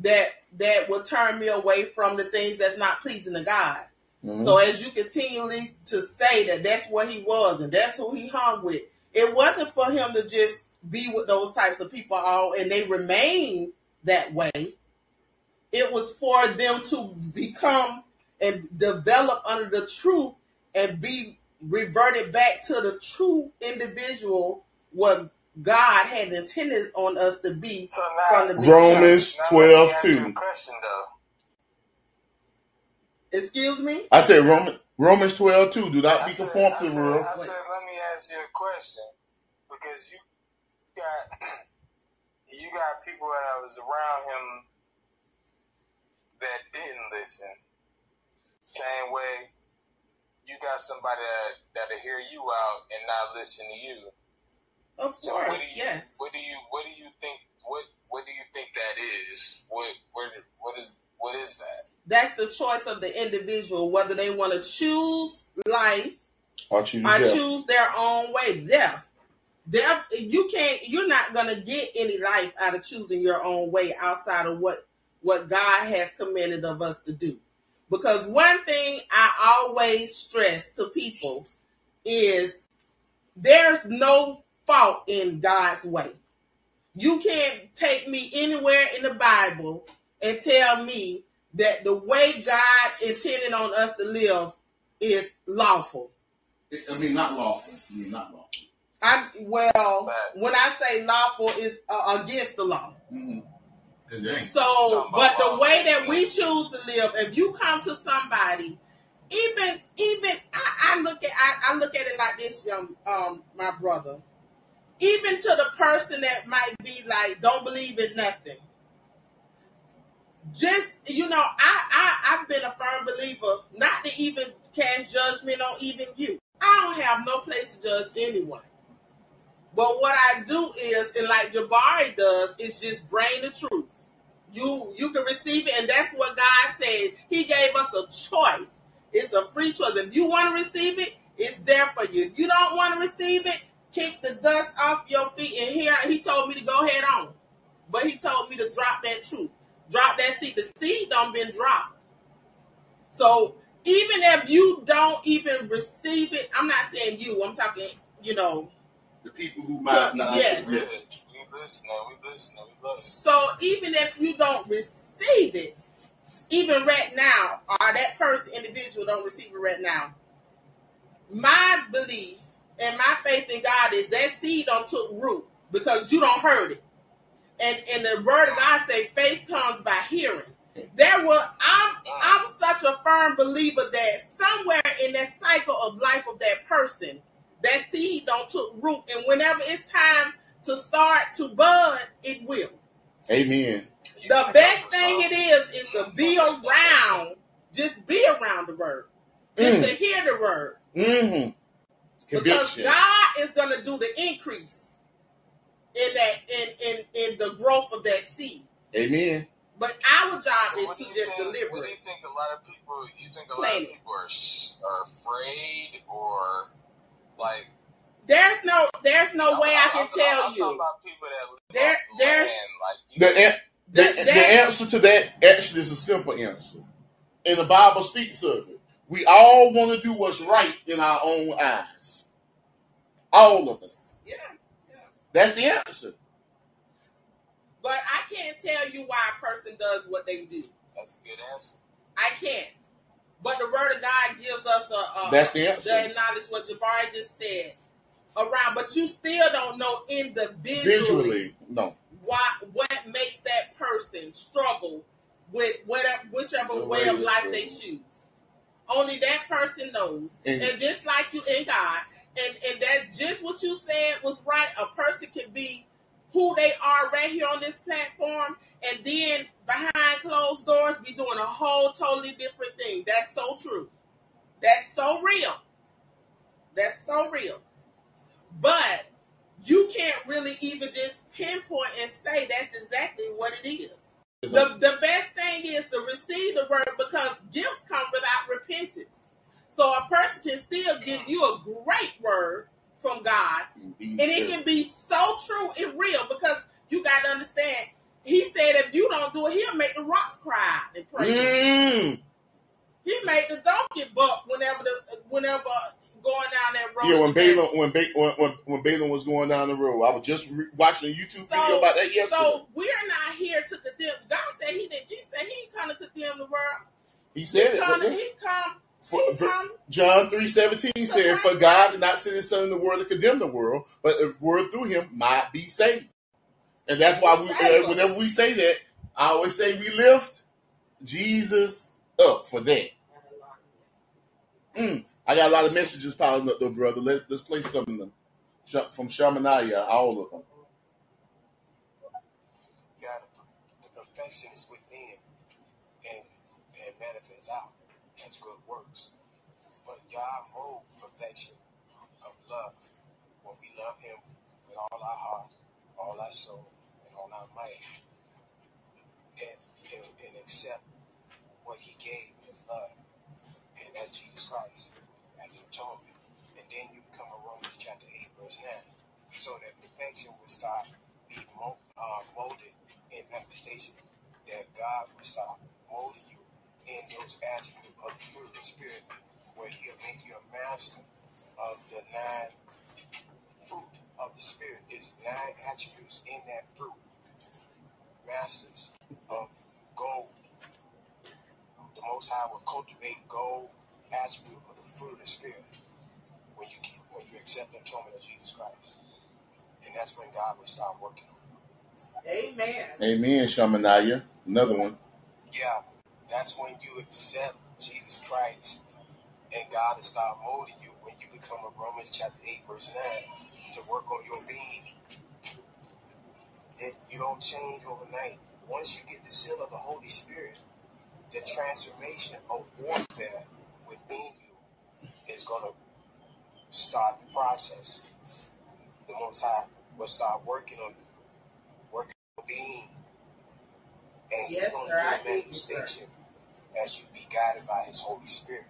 that that will turn me away from the things that's not pleasing to God. Mhm. So as you continually to say that that's where he was and that's who he hung with, it wasn't for him to just be with those types of people all and they remain that way. It was for them to become and develop under the truth and be reverted back to the true individual what God had intended on us to be So from now, the beginning. Romans now 12 2. question though. Excuse me? I said Roman, Romans 12 2. Do not I be said, conformed I to the world. I said, let me ask you a question because you got *clears throat* you got people that was around him that didn't listen. Same way, you got somebody that that'll hear you out and not listen to you. Of So course, what do you yes. what do you what do you think what what do you think that is? What where what is what is that? That's the choice of the individual, whether they want to choose life Or choose or death. choose their own way. Death. Death you can't you're not gonna get any life out of choosing your own way outside of what what God has commanded of us to do. Because one thing I always stress to people is there's no fault in God's way. You can't take me anywhere in the Bible and tell me that the way God intended on us to live is lawful. I mean, not lawful. I mean, not lawful. I well, when I say lawful, is uh, against the law. Mm-hmm. So, but the way that we choose to live, if you come to somebody, even even I, I look at I, I look at it like this, young um my brother. Even to the person that might be like, don't believe in nothing. Just you know, I, I I've been a firm believer, not to even cast judgment on even you. I don't have no place to judge anyone. But what I do is, and like Jabari does, is just bring the truth. You you can receive it, and that's what God said. He gave us a choice. It's a free choice. If you want to receive it, it's there for you. If you don't want to receive it, kick the dust off your feet. And here he told me to go head on. But he told me to drop that truth. Drop that seed. The seed don't been dropped. So even if you don't even receive it, I'm not saying you, I'm talking, you know, The people who might not. yes. We listening, we listening, we love it. So even if you don't receive it, even right now, or that person, individual, don't receive it right now, my belief and my faith in God is that seed don't took root because you don't heard it. And and the word of God say faith comes by hearing. There will I'm I'm such a firm believer that somewhere in that cycle of life of that person, that seed don't took root. And whenever it's time to start to bud, it will. Amen. The best thing it is is to be around, just be around the word, just Mm. to hear the word, Mm-hmm. because God is going to do the increase in that in in in the growth of that seed. Amen. But our job So is to do you just think, What deliver do you think a lot of people? You think a lot of people are are afraid or like? There's no there's no I'm- way I I'm- can I'm- tell I'm talking you. about people that live There- there's- land, like The, the, the answer to that actually is a simple answer. And the Bible speaks of it. We all want to do what's right in our own eyes. All of us. Yeah, yeah. That's the answer. But I can't tell you why a person does what they do. That's a good answer. I can't. But the word of God gives us a, a That's the answer. to acknowledge what Jabari just said around, but you still don't know individually Visually, no. what what makes that person struggle with whatever whichever The way way of they life they choose. Only that person knows. And- And, just like you in God, and and that's just what you said was right. A person can be who they are right here on this platform, and then behind closed doors be doing a whole totally different thing. That's so true. That's so real. That's so real. But you can't really even just pinpoint and say that's exactly what it is. The, the best thing is to receive the word because gifts come without repentance. So a person can still give you a great word from God, Indeed, and it can be so true and real because you got to understand. He said if you don't do it, he'll make the rocks cry and pray. Mm. He made the donkey buck whenever the whenever going down that road. Yeah, when Balaam when, ba- when when when Balaam was going down the road, I was just re- watching a YouTube video about that yesterday. So we're not here to condemn. God said he did. Jesus said he ain't come to condemn the world. he He said it. come. he? He come. For, for- come. John three seventeen said, "For God did not send His Son in the world to condemn the world, but the world through Him might be saved." And that's why we, uh, whenever we say that, I always say we lift Jesus up for that. Mm. I got a lot of messages piling up, though, brother. Let, let's play some of them from Shamanaya, all of them. God, the perfection is within and, and manifests out as good works. But God molds perfection of love. When we love Him with all our heart, all our soul, and all our might, and, and, and accept what He gave His love, and that's Jesus Christ as the atonement. And then you come to Romans chapter 8, verse 9, so that perfection will start being uh, molded in manifestation, that God will start molding you in those attributes of the of the Spirit, where He'll make you a master of the nine fruit of the Spirit. There's nine attributes in that fruit. Masters of gold. The Most High will cultivate gold attribute of the fruit of the Spirit when you keep, when you accept the atonement of Jesus Christ. And that's when God will start working on you. Amen. Amen, Shamanaya. Another one. Yeah, that's when you accept Jesus Christ and God will start molding you when you become a Romans chapter 8, verse 9, to work on your being. It, you don't change overnight. Once you get the seal of the Holy Spirit, the transformation of warfare within you is going to start the process. The Most High will start working on you, working on your being. And Yes, you're going to get a hear you, manifestation as you be guided by His Holy Spirit.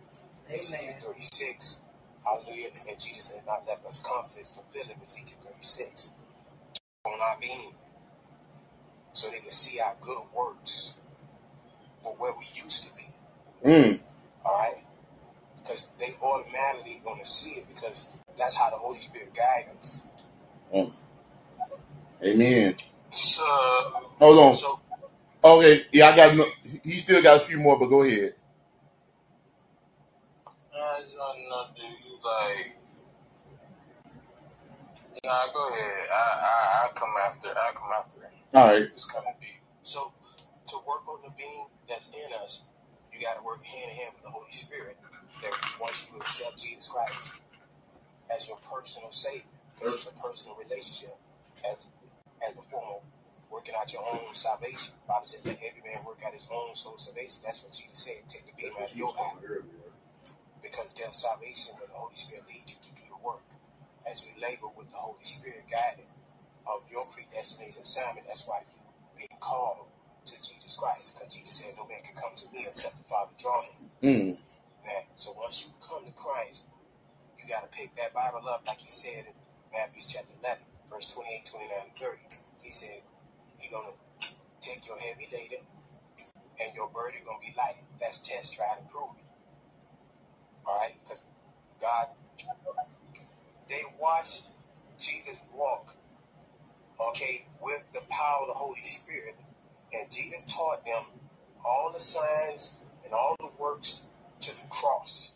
Ezekiel Amen. 36. Hallelujah. And Jesus has not left us confidence, fulfilling Ezekiel 36 on our being. So they can see our good works for where we used to be. Mm. All right? Because they automatically going to see it because that's how the Holy Spirit guides us. Mm. Amen. So, Hold on. So, Okay, yeah, I got. No, he still got a few more, but go ahead. I just want to know, do you like? Nah, go ahead. I I I come after. I come after. All right. It's coming deep. so to work on the being that's in us, you got to work hand in hand with the Holy Spirit. That once you accept Jesus Christ as your personal Savior, because it's a personal relationship, as as a form of working out your own salvation. Bible said, "Let every man work out his own soul salvation." That's what Jesus said. Take the beam out of your eye, because there's salvation when the Holy Spirit leads you to do the work. As you labor with the Holy Spirit guided of your predestination assignment, that's why you being called to Jesus Christ. Because Jesus said, "No man can come to me except the Father draw him." Mm. Now, so once you come to Christ, you got to pick that Bible up, like he said in Matthew chapter 11, verse 28, 29, and 30. He said, He's going to take your heavy laden and your burden going to be light. That's test, try, and prove it. All right? Because God, they watched Jesus walk, okay, with the power of the Holy Spirit. And Jesus taught them all the signs and all the works to the cross.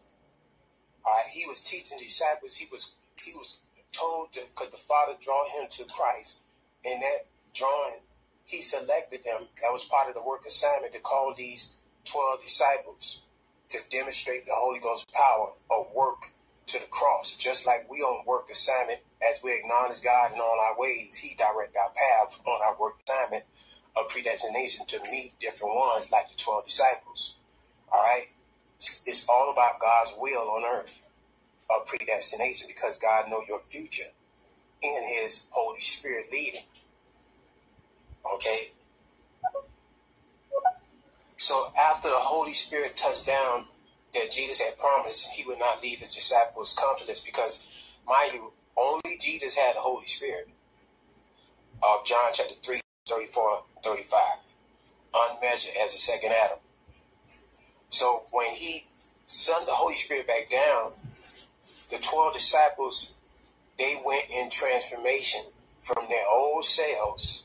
All right, he was teaching disciples. He was he was told to because the Father draw him to Christ. In that drawing, he selected them. That was part of the work assignment to call these twelve disciples to demonstrate the Holy Ghost power of work to the cross. Just like we on work assignment, as we acknowledge God in all our ways, He direct our path on our work assignment of predestination to meet different ones like the twelve disciples. All right. It's all about God's will on earth of predestination because God know your future in his Holy Spirit leading. Okay? So after the Holy Spirit touched down that Jesus had promised he would not leave his disciples comfortless because mind you, only Jesus had the Holy Spirit. Of John chapter 3, 34, 35. Unmeasured as the second Adam. So when he sent the Holy Spirit back down, the 12 disciples, they went in transformation from their old selves,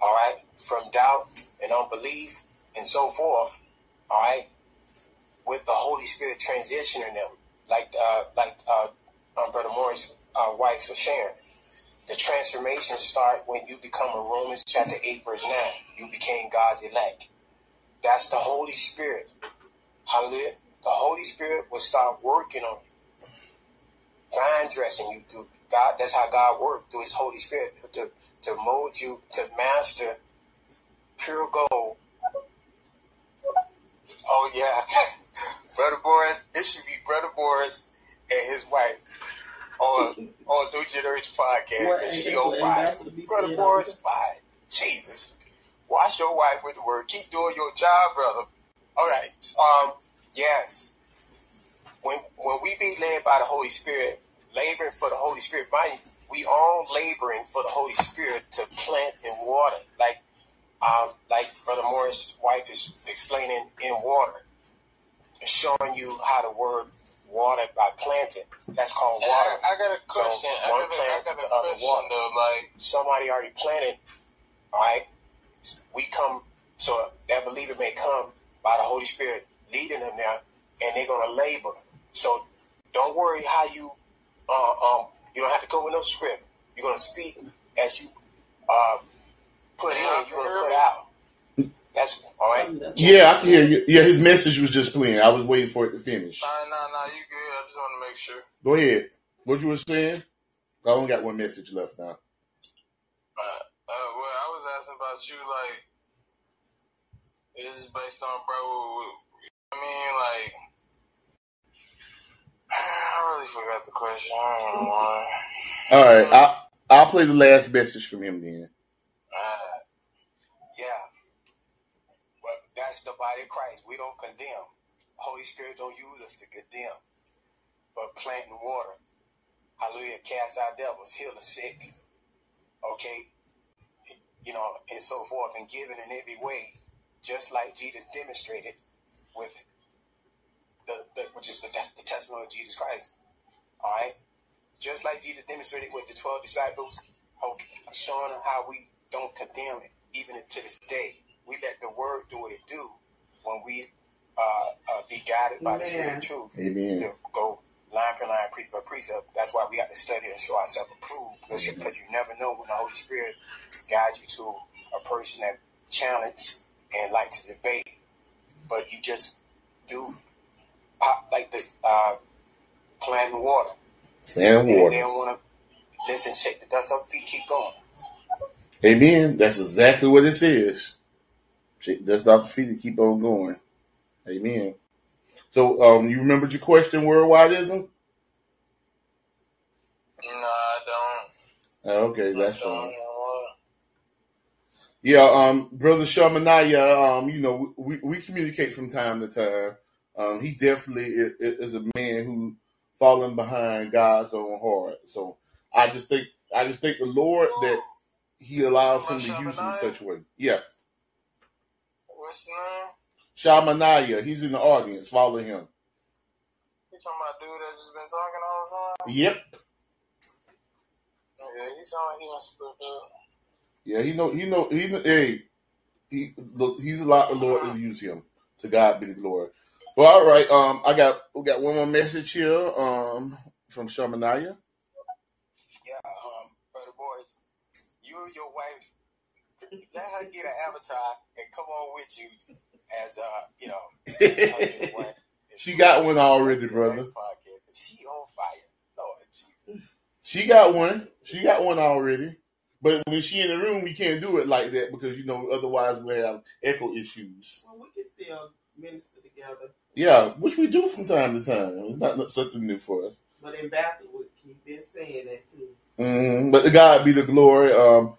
all right, from doubt and unbelief and so forth, all right, with the Holy Spirit transitioning them, like uh, like uh, um, Brother Morris' uh, wife was sharing. The transformation start when you become a Romans chapter 8, verse 9. You became God's elect. That's the Holy Spirit. Hallelujah. The Holy Spirit will start working on you. Fine dressing you through God. That's how God worked through his Holy Spirit to, to mold you to master pure gold. Oh yeah. *laughs* Brother Boris, This should be Brother Boris and his wife on on New Generation Podcast. What- and she on fire. Brother Boris, fire. Jesus. Wash your wife with the word. Keep doing your job, brother. All right. Um, yes. When when we be led by the Holy Spirit, laboring for the Holy Spirit, mind we all laboring for the Holy Spirit to plant and water. Like um, like Brother Morris' wife is explaining in water, showing you how to word water by planting. That's called And water. I, I got a So, question. I, one got a, I plant, got a the other question water. though. Like, Somebody already planted, all right? We come, so that believer may come by the Holy Spirit leading them there, and they're going to labor. So don't worry how you, uh, um, you don't have to go with no script. You're going to speak as you uh, put in, you're going put out. That's all right. Yeah, I can hear you. Yeah, his message was just playing. I was waiting for it to finish. nah, nah, nah, you good. I just want to make sure. Go ahead. What you were saying? I only got one message left now. Uh, uh, well, I was asking about you, like, is it based on, bro? I mean, like, *sighs* I really forgot the question. I don't know why. All right, I, I'll play the last message from him then. Uh, Yeah. But that's the body of Christ. We don't condemn. Holy Spirit don't use us to condemn, but plant and water. Hallelujah. Cast out devils, heal the sick. Okay. You know, and so forth, and giving in every way, just like Jesus demonstrated with the, the which is the, the testimony of Jesus Christ. All right. Just like Jesus demonstrated with the 12 disciples, okay, showing them how we don't condemn it, even to this day. We let the word do what it do when we uh, uh, be guided by the Spirit Amen. of truth Amen. to go line for line, precept by precept. That's why we have to study and show ourselves approved because you, you never know when the Holy Spirit guides you to a person that challenge and like to debate, but you just do pop like the uh, plant and water. And And if they don't want to listen, shake the dust off feet, keep going. Amen. That's exactly what it says. Shake the dust off the feet and keep on going. Amen. So, um, you remembered your question, worldwideism? No, I don't. Oh, okay, that's fine. Yeah, um, brother Shamanaya, um, you know, we, we communicate from time to time. Um, he definitely is, is a man who fallen behind God's own heart. So I just think, I just think the Lord that He allows him to use him in such a way. Yeah, What's the name? Shamanaya, he's in the audience. Follow him. You talking about dude that just been talking all the time? Yep. Yeah, he sound like he done slipped up. Yeah, he know, he know, he know, hey, he look, he's a lot of Lord to use him. To God be the glory. Well, all right. Um, I got we got one more message here. Um, from Shamanaya. Yeah, um, brother boys, you and your wife, let her get an avatar and come on with you as uh, you know, *laughs* husband and wife. She got one already, brother. She on fire, Lord Jesus. She got one. She got one already. But when she in the room, you can't do it like that because you know otherwise we have echo issues. Well, we can still minister together, Yeah, which we do from time to time. It's not, not something new for us. but Ambassador would keep been saying that too. hmm But to God be the glory. Um, We will.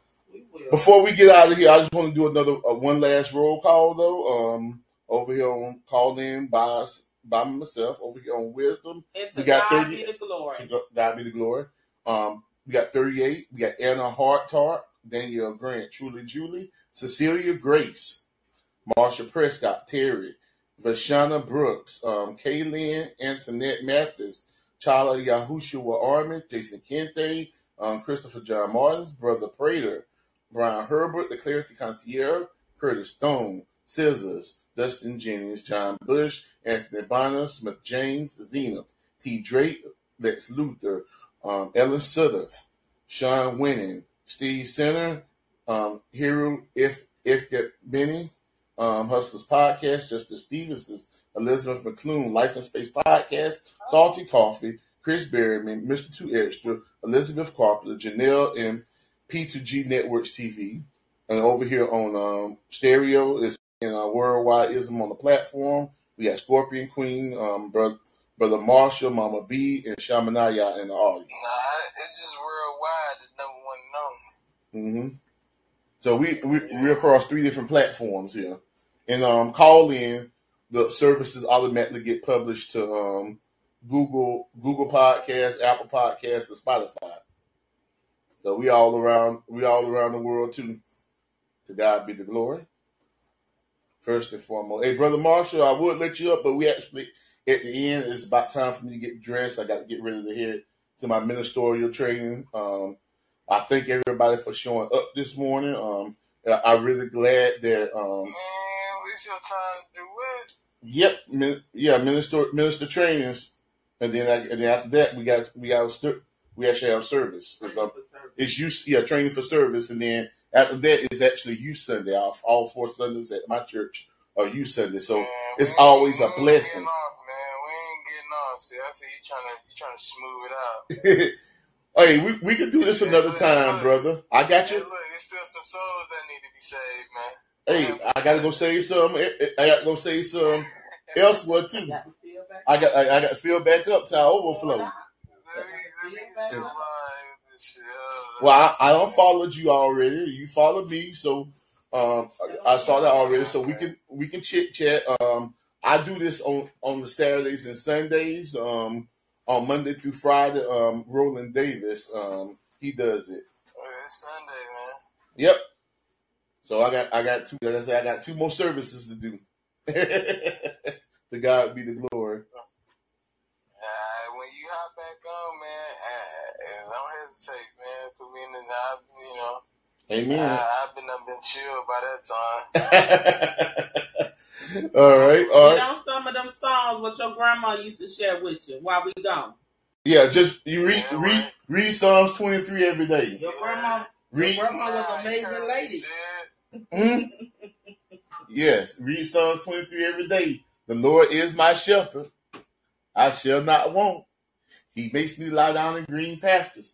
Before we get out of here, I just want to do another uh, one last roll call though. Um, over here on Callin by by myself over here on Wisdom. and to we got God 30 be the glory. To God be the glory. Um, we got 38. We got Anna Hartart, Danielle Grant, Truly Julie, Cecilia Grace, Marsha Prescott, Terry, Vashana Brooks, um, Kaylin, Antoinette Mathis, Chala Yahushua Armin, Jason Kente, um, Christopher John Martins, Brother Prater, Brian Herbert, The Clarity Concierge, Curtis Stone, Scissors, Dustin Jennings, John Bush, Anthony Bonner, Smith James, Zenith, T. Drake, Lex Luthor, um, Ellen Sutter, Sean Winning, Steve Center, um, Hero If If Get Benny, um, Hustlers Podcast, Justice Stevenson, Elizabeth McClune, Life in Space Podcast, Salty Coffee, Chris Berryman, Mr. Two Extra, Elizabeth Carpenter, Janelle and P2G Networks TV. And over here on um, stereo is in uh, Worldwide Ism on the platform. We got Scorpion Queen, um, brother, brother Marshall, Mama B, and Shamanaya in the audience. Nah, it's just worldwide, the number one known. Mm-hmm. So we, we we're across three different platforms here, and um, Callin. The services automatically get published to um, Google Google Podcasts, Apple Podcasts, and Spotify. So we all around we all around the world too. To God be the glory. First and foremost. Hey, Brother Marshall, I would let you up, but we actually, at the end, it's about time for me to get dressed. I got to get ready to head to my ministerial training. Um, I thank everybody for showing up this morning. Um, I- I'm really glad that um, Man, it's your time to do it. Yep, min- yeah, minister minister trainings, and then I, and then after that we got we got we actually have service. It's, um, it's youth, yeah, training for service, and then after that is actually youth Sunday. All, all four Sundays at my church are youth Sunday, so Man, it's always a blessing. Off, man. We ain't getting off. See, I see you trying to you trying to smooth it out. *laughs* hey, we we can do this another time, brother. I got Hey, you. look, there's still some souls that need to be saved, man. Hey, I gotta go save some. I gotta go save some *laughs* elsewhere too. Got to feel back. I got I, I got to fill back up to our overflow. Well, I, I unfollowed you already. You followed me, so um, I, I saw that already. So we can we can chit chat. Um, I do this on on the Saturdays and Sundays. Um, on Monday through Friday. Um, Roland Davis. Um, he does it. Oh, It's Sunday, man. Yep. So I got I got two. Like I said, I got two more services to do. *laughs* to God be the glory. Don't man. Put me in the, I, you know, Amen. I, I've been up been chill by that time. *laughs* all right, all Get right. on some of them songs what your grandma used to share with you while we gone. Yeah, just you read Yeah, read right. read Psalms twenty three every day. Your grandma, your grandma was an amazing you lady. shit. Hmm? yes, read Psalms twenty three every day. The Lord is my shepherd; I shall not want. He makes me lie down in green pastures.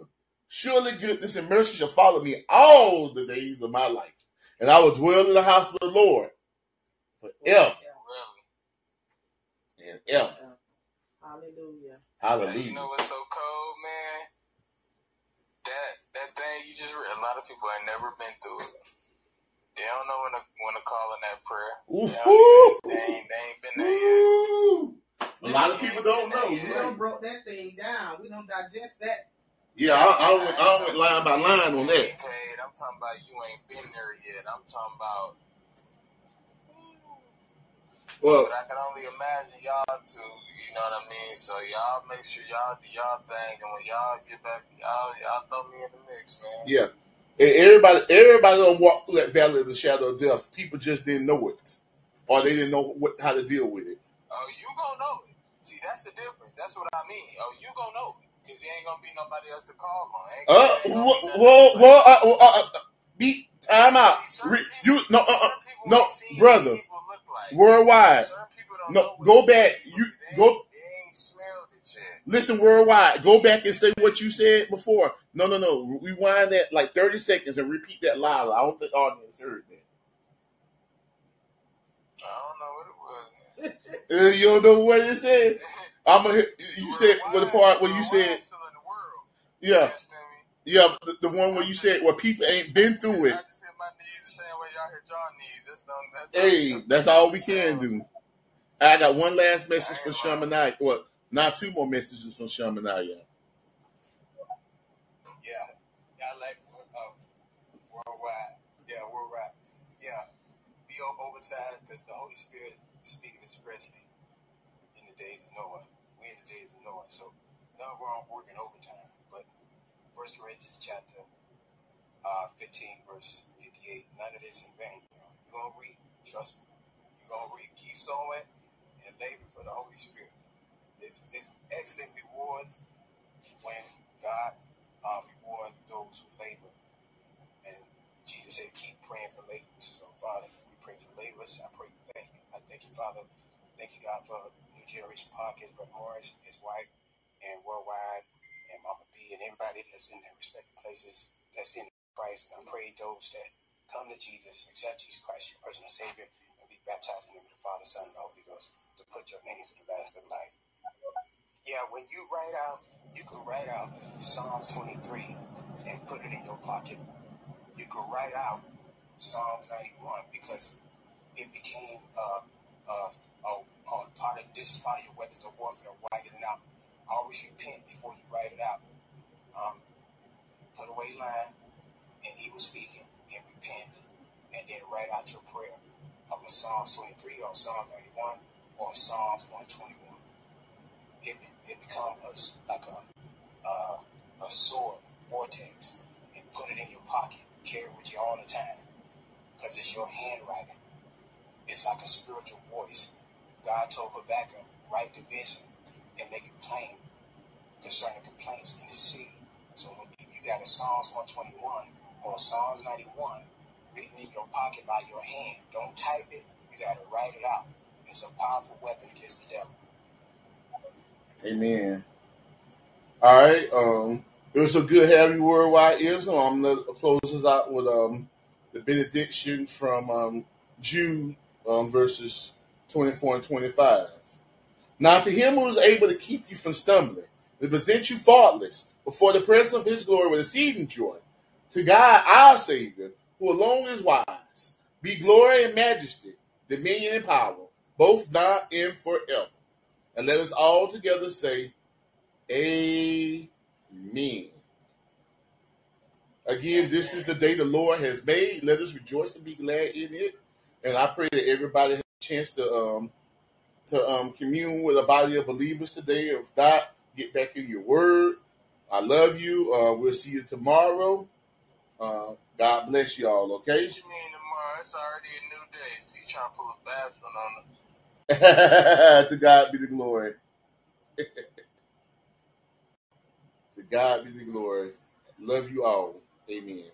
Surely goodness and mercy shall follow me all the days of my life, and I will dwell in the house of the Lord forever and ever. Hallelujah. Hey, Hallelujah. you know what's so cold, man? That that thing you just read. A lot of people ain't never been through it. They don't know when to when to call in that prayer. Oof, They, ooh, they ain't they ain't been there yet. A lot of people don't know. We don't broke that thing down. We don't digest that. Yeah, I, I don't, I went line by line on that. Paid. I'm talking about you ain't been there yet. I'm talking about. Well, But I can only imagine y'all two. You know what I mean? So y'all make sure y'all do y'all thing, and when y'all get back, y'all y'all throw me in the mix, man. yeah. And Everybody, everybody don't walk through that valley of the shadow of death. People just didn't know it, or they didn't know what, how to deal with it. Oh, you gonna know it. See, that's the difference. That's what I mean. Oh, you gonna know it. Because there ain't gonna be nobody else to call on. Uh, whoa, whoa, whoa, uh, uh, uh, beat time out. Re, people- you no, uh, uh, no, brother. what people look like. Worldwide. Certain people don't No, go back. You- They go- ain't- ain't smelled it yet. Listen, worldwide. Go back and say what you said before. No, no, no. Rewind that like thirty seconds and repeat that loud. I don't think the audience heard that. I don't know what it was. *laughs* You don't know what you said. *laughs* I'm gonna. hit- You said well, the part where you said, in the world. yeah, You yeah, the, the one where you said, where people ain't been through it. I just hit my knees the same way y'all hit y'all knees. That's Hey, that's all we can do. I got one last message from Shamanai. Well, not two more messages from Shamanai. Yeah, yeah, I like uh, worldwide. Yeah, worldwide. Yeah, be o- overtime because the Holy Spirit is speaking expressly in the days of Noah. We in the days of Noah, so nothing wrong working overtime. But First Corinthians chapter uh, 15, verse 58. None of this in vain. You're gonna read. Trust me. You're gonna read. Keep sowing and labor for the Holy Spirit. It's, it's excellent rewards when God uh, reward those who labor. And Jesus said, keep praying for laborers. So, Father, we pray for laborers. I pray thank. I thank you, Father. Thank you, God, for Generation Podcast, Brother Morris, his wife, and Worldwide, and Mama B, and everybody that's in their respective places that's in Christ. I pray those that come to Jesus, accept Jesus Christ, your personal Savior, and be baptized in the name of the Father, Son, and the Holy Ghost, to put your names in the Basket of Life. Yeah, when you write out, you can write out Psalms 23 and put it in your pocket. You can write out Psalms 91 because it became uh, uh, uh, this is part of your weapons of warfare. Writing it out. Always repent before you write it out. Um, put away lying and evil speaking and repent, and then write out your prayer of a Psalms 23 or Psalm 91 or Psalms 121. It it becomes like a uh, a sword vortex and put it in your pocket. Carry it with you all the time because it's your handwriting. It's like a spiritual voice. God told Habakkuk, write the vision and make it plain concerning complaints in the sea. So when you, got a Psalms 121 or a Psalms 91 written in your pocket by your hand, don't type it. You got to write it out. It's a powerful weapon against the devil. Amen. All right. Um, it was a good having you worldwide Israel. I'm gonna close this out with um the benediction from um Jude um verses 24 and 25. Now to him who is able to keep you from stumbling, to present you faultless before the presence of his glory with exceeding joy, to God our Savior, who alone is wise, be glory and majesty, dominion and power, both now and forever. And let us all together say, Amen. Again, this is the day the Lord has made. Let us rejoice and be glad in it. And I pray that everybody chance to um to um commune with a body of believers today. If not, get back in your word. I love you. Uh, we'll see you tomorrow. Uh, God bless you all, okay? What you mean tomorrow? It's already a new day. See, trying to pull a fast one on the *laughs* to God be the glory. *laughs* to God be the glory. Love you all. Amen.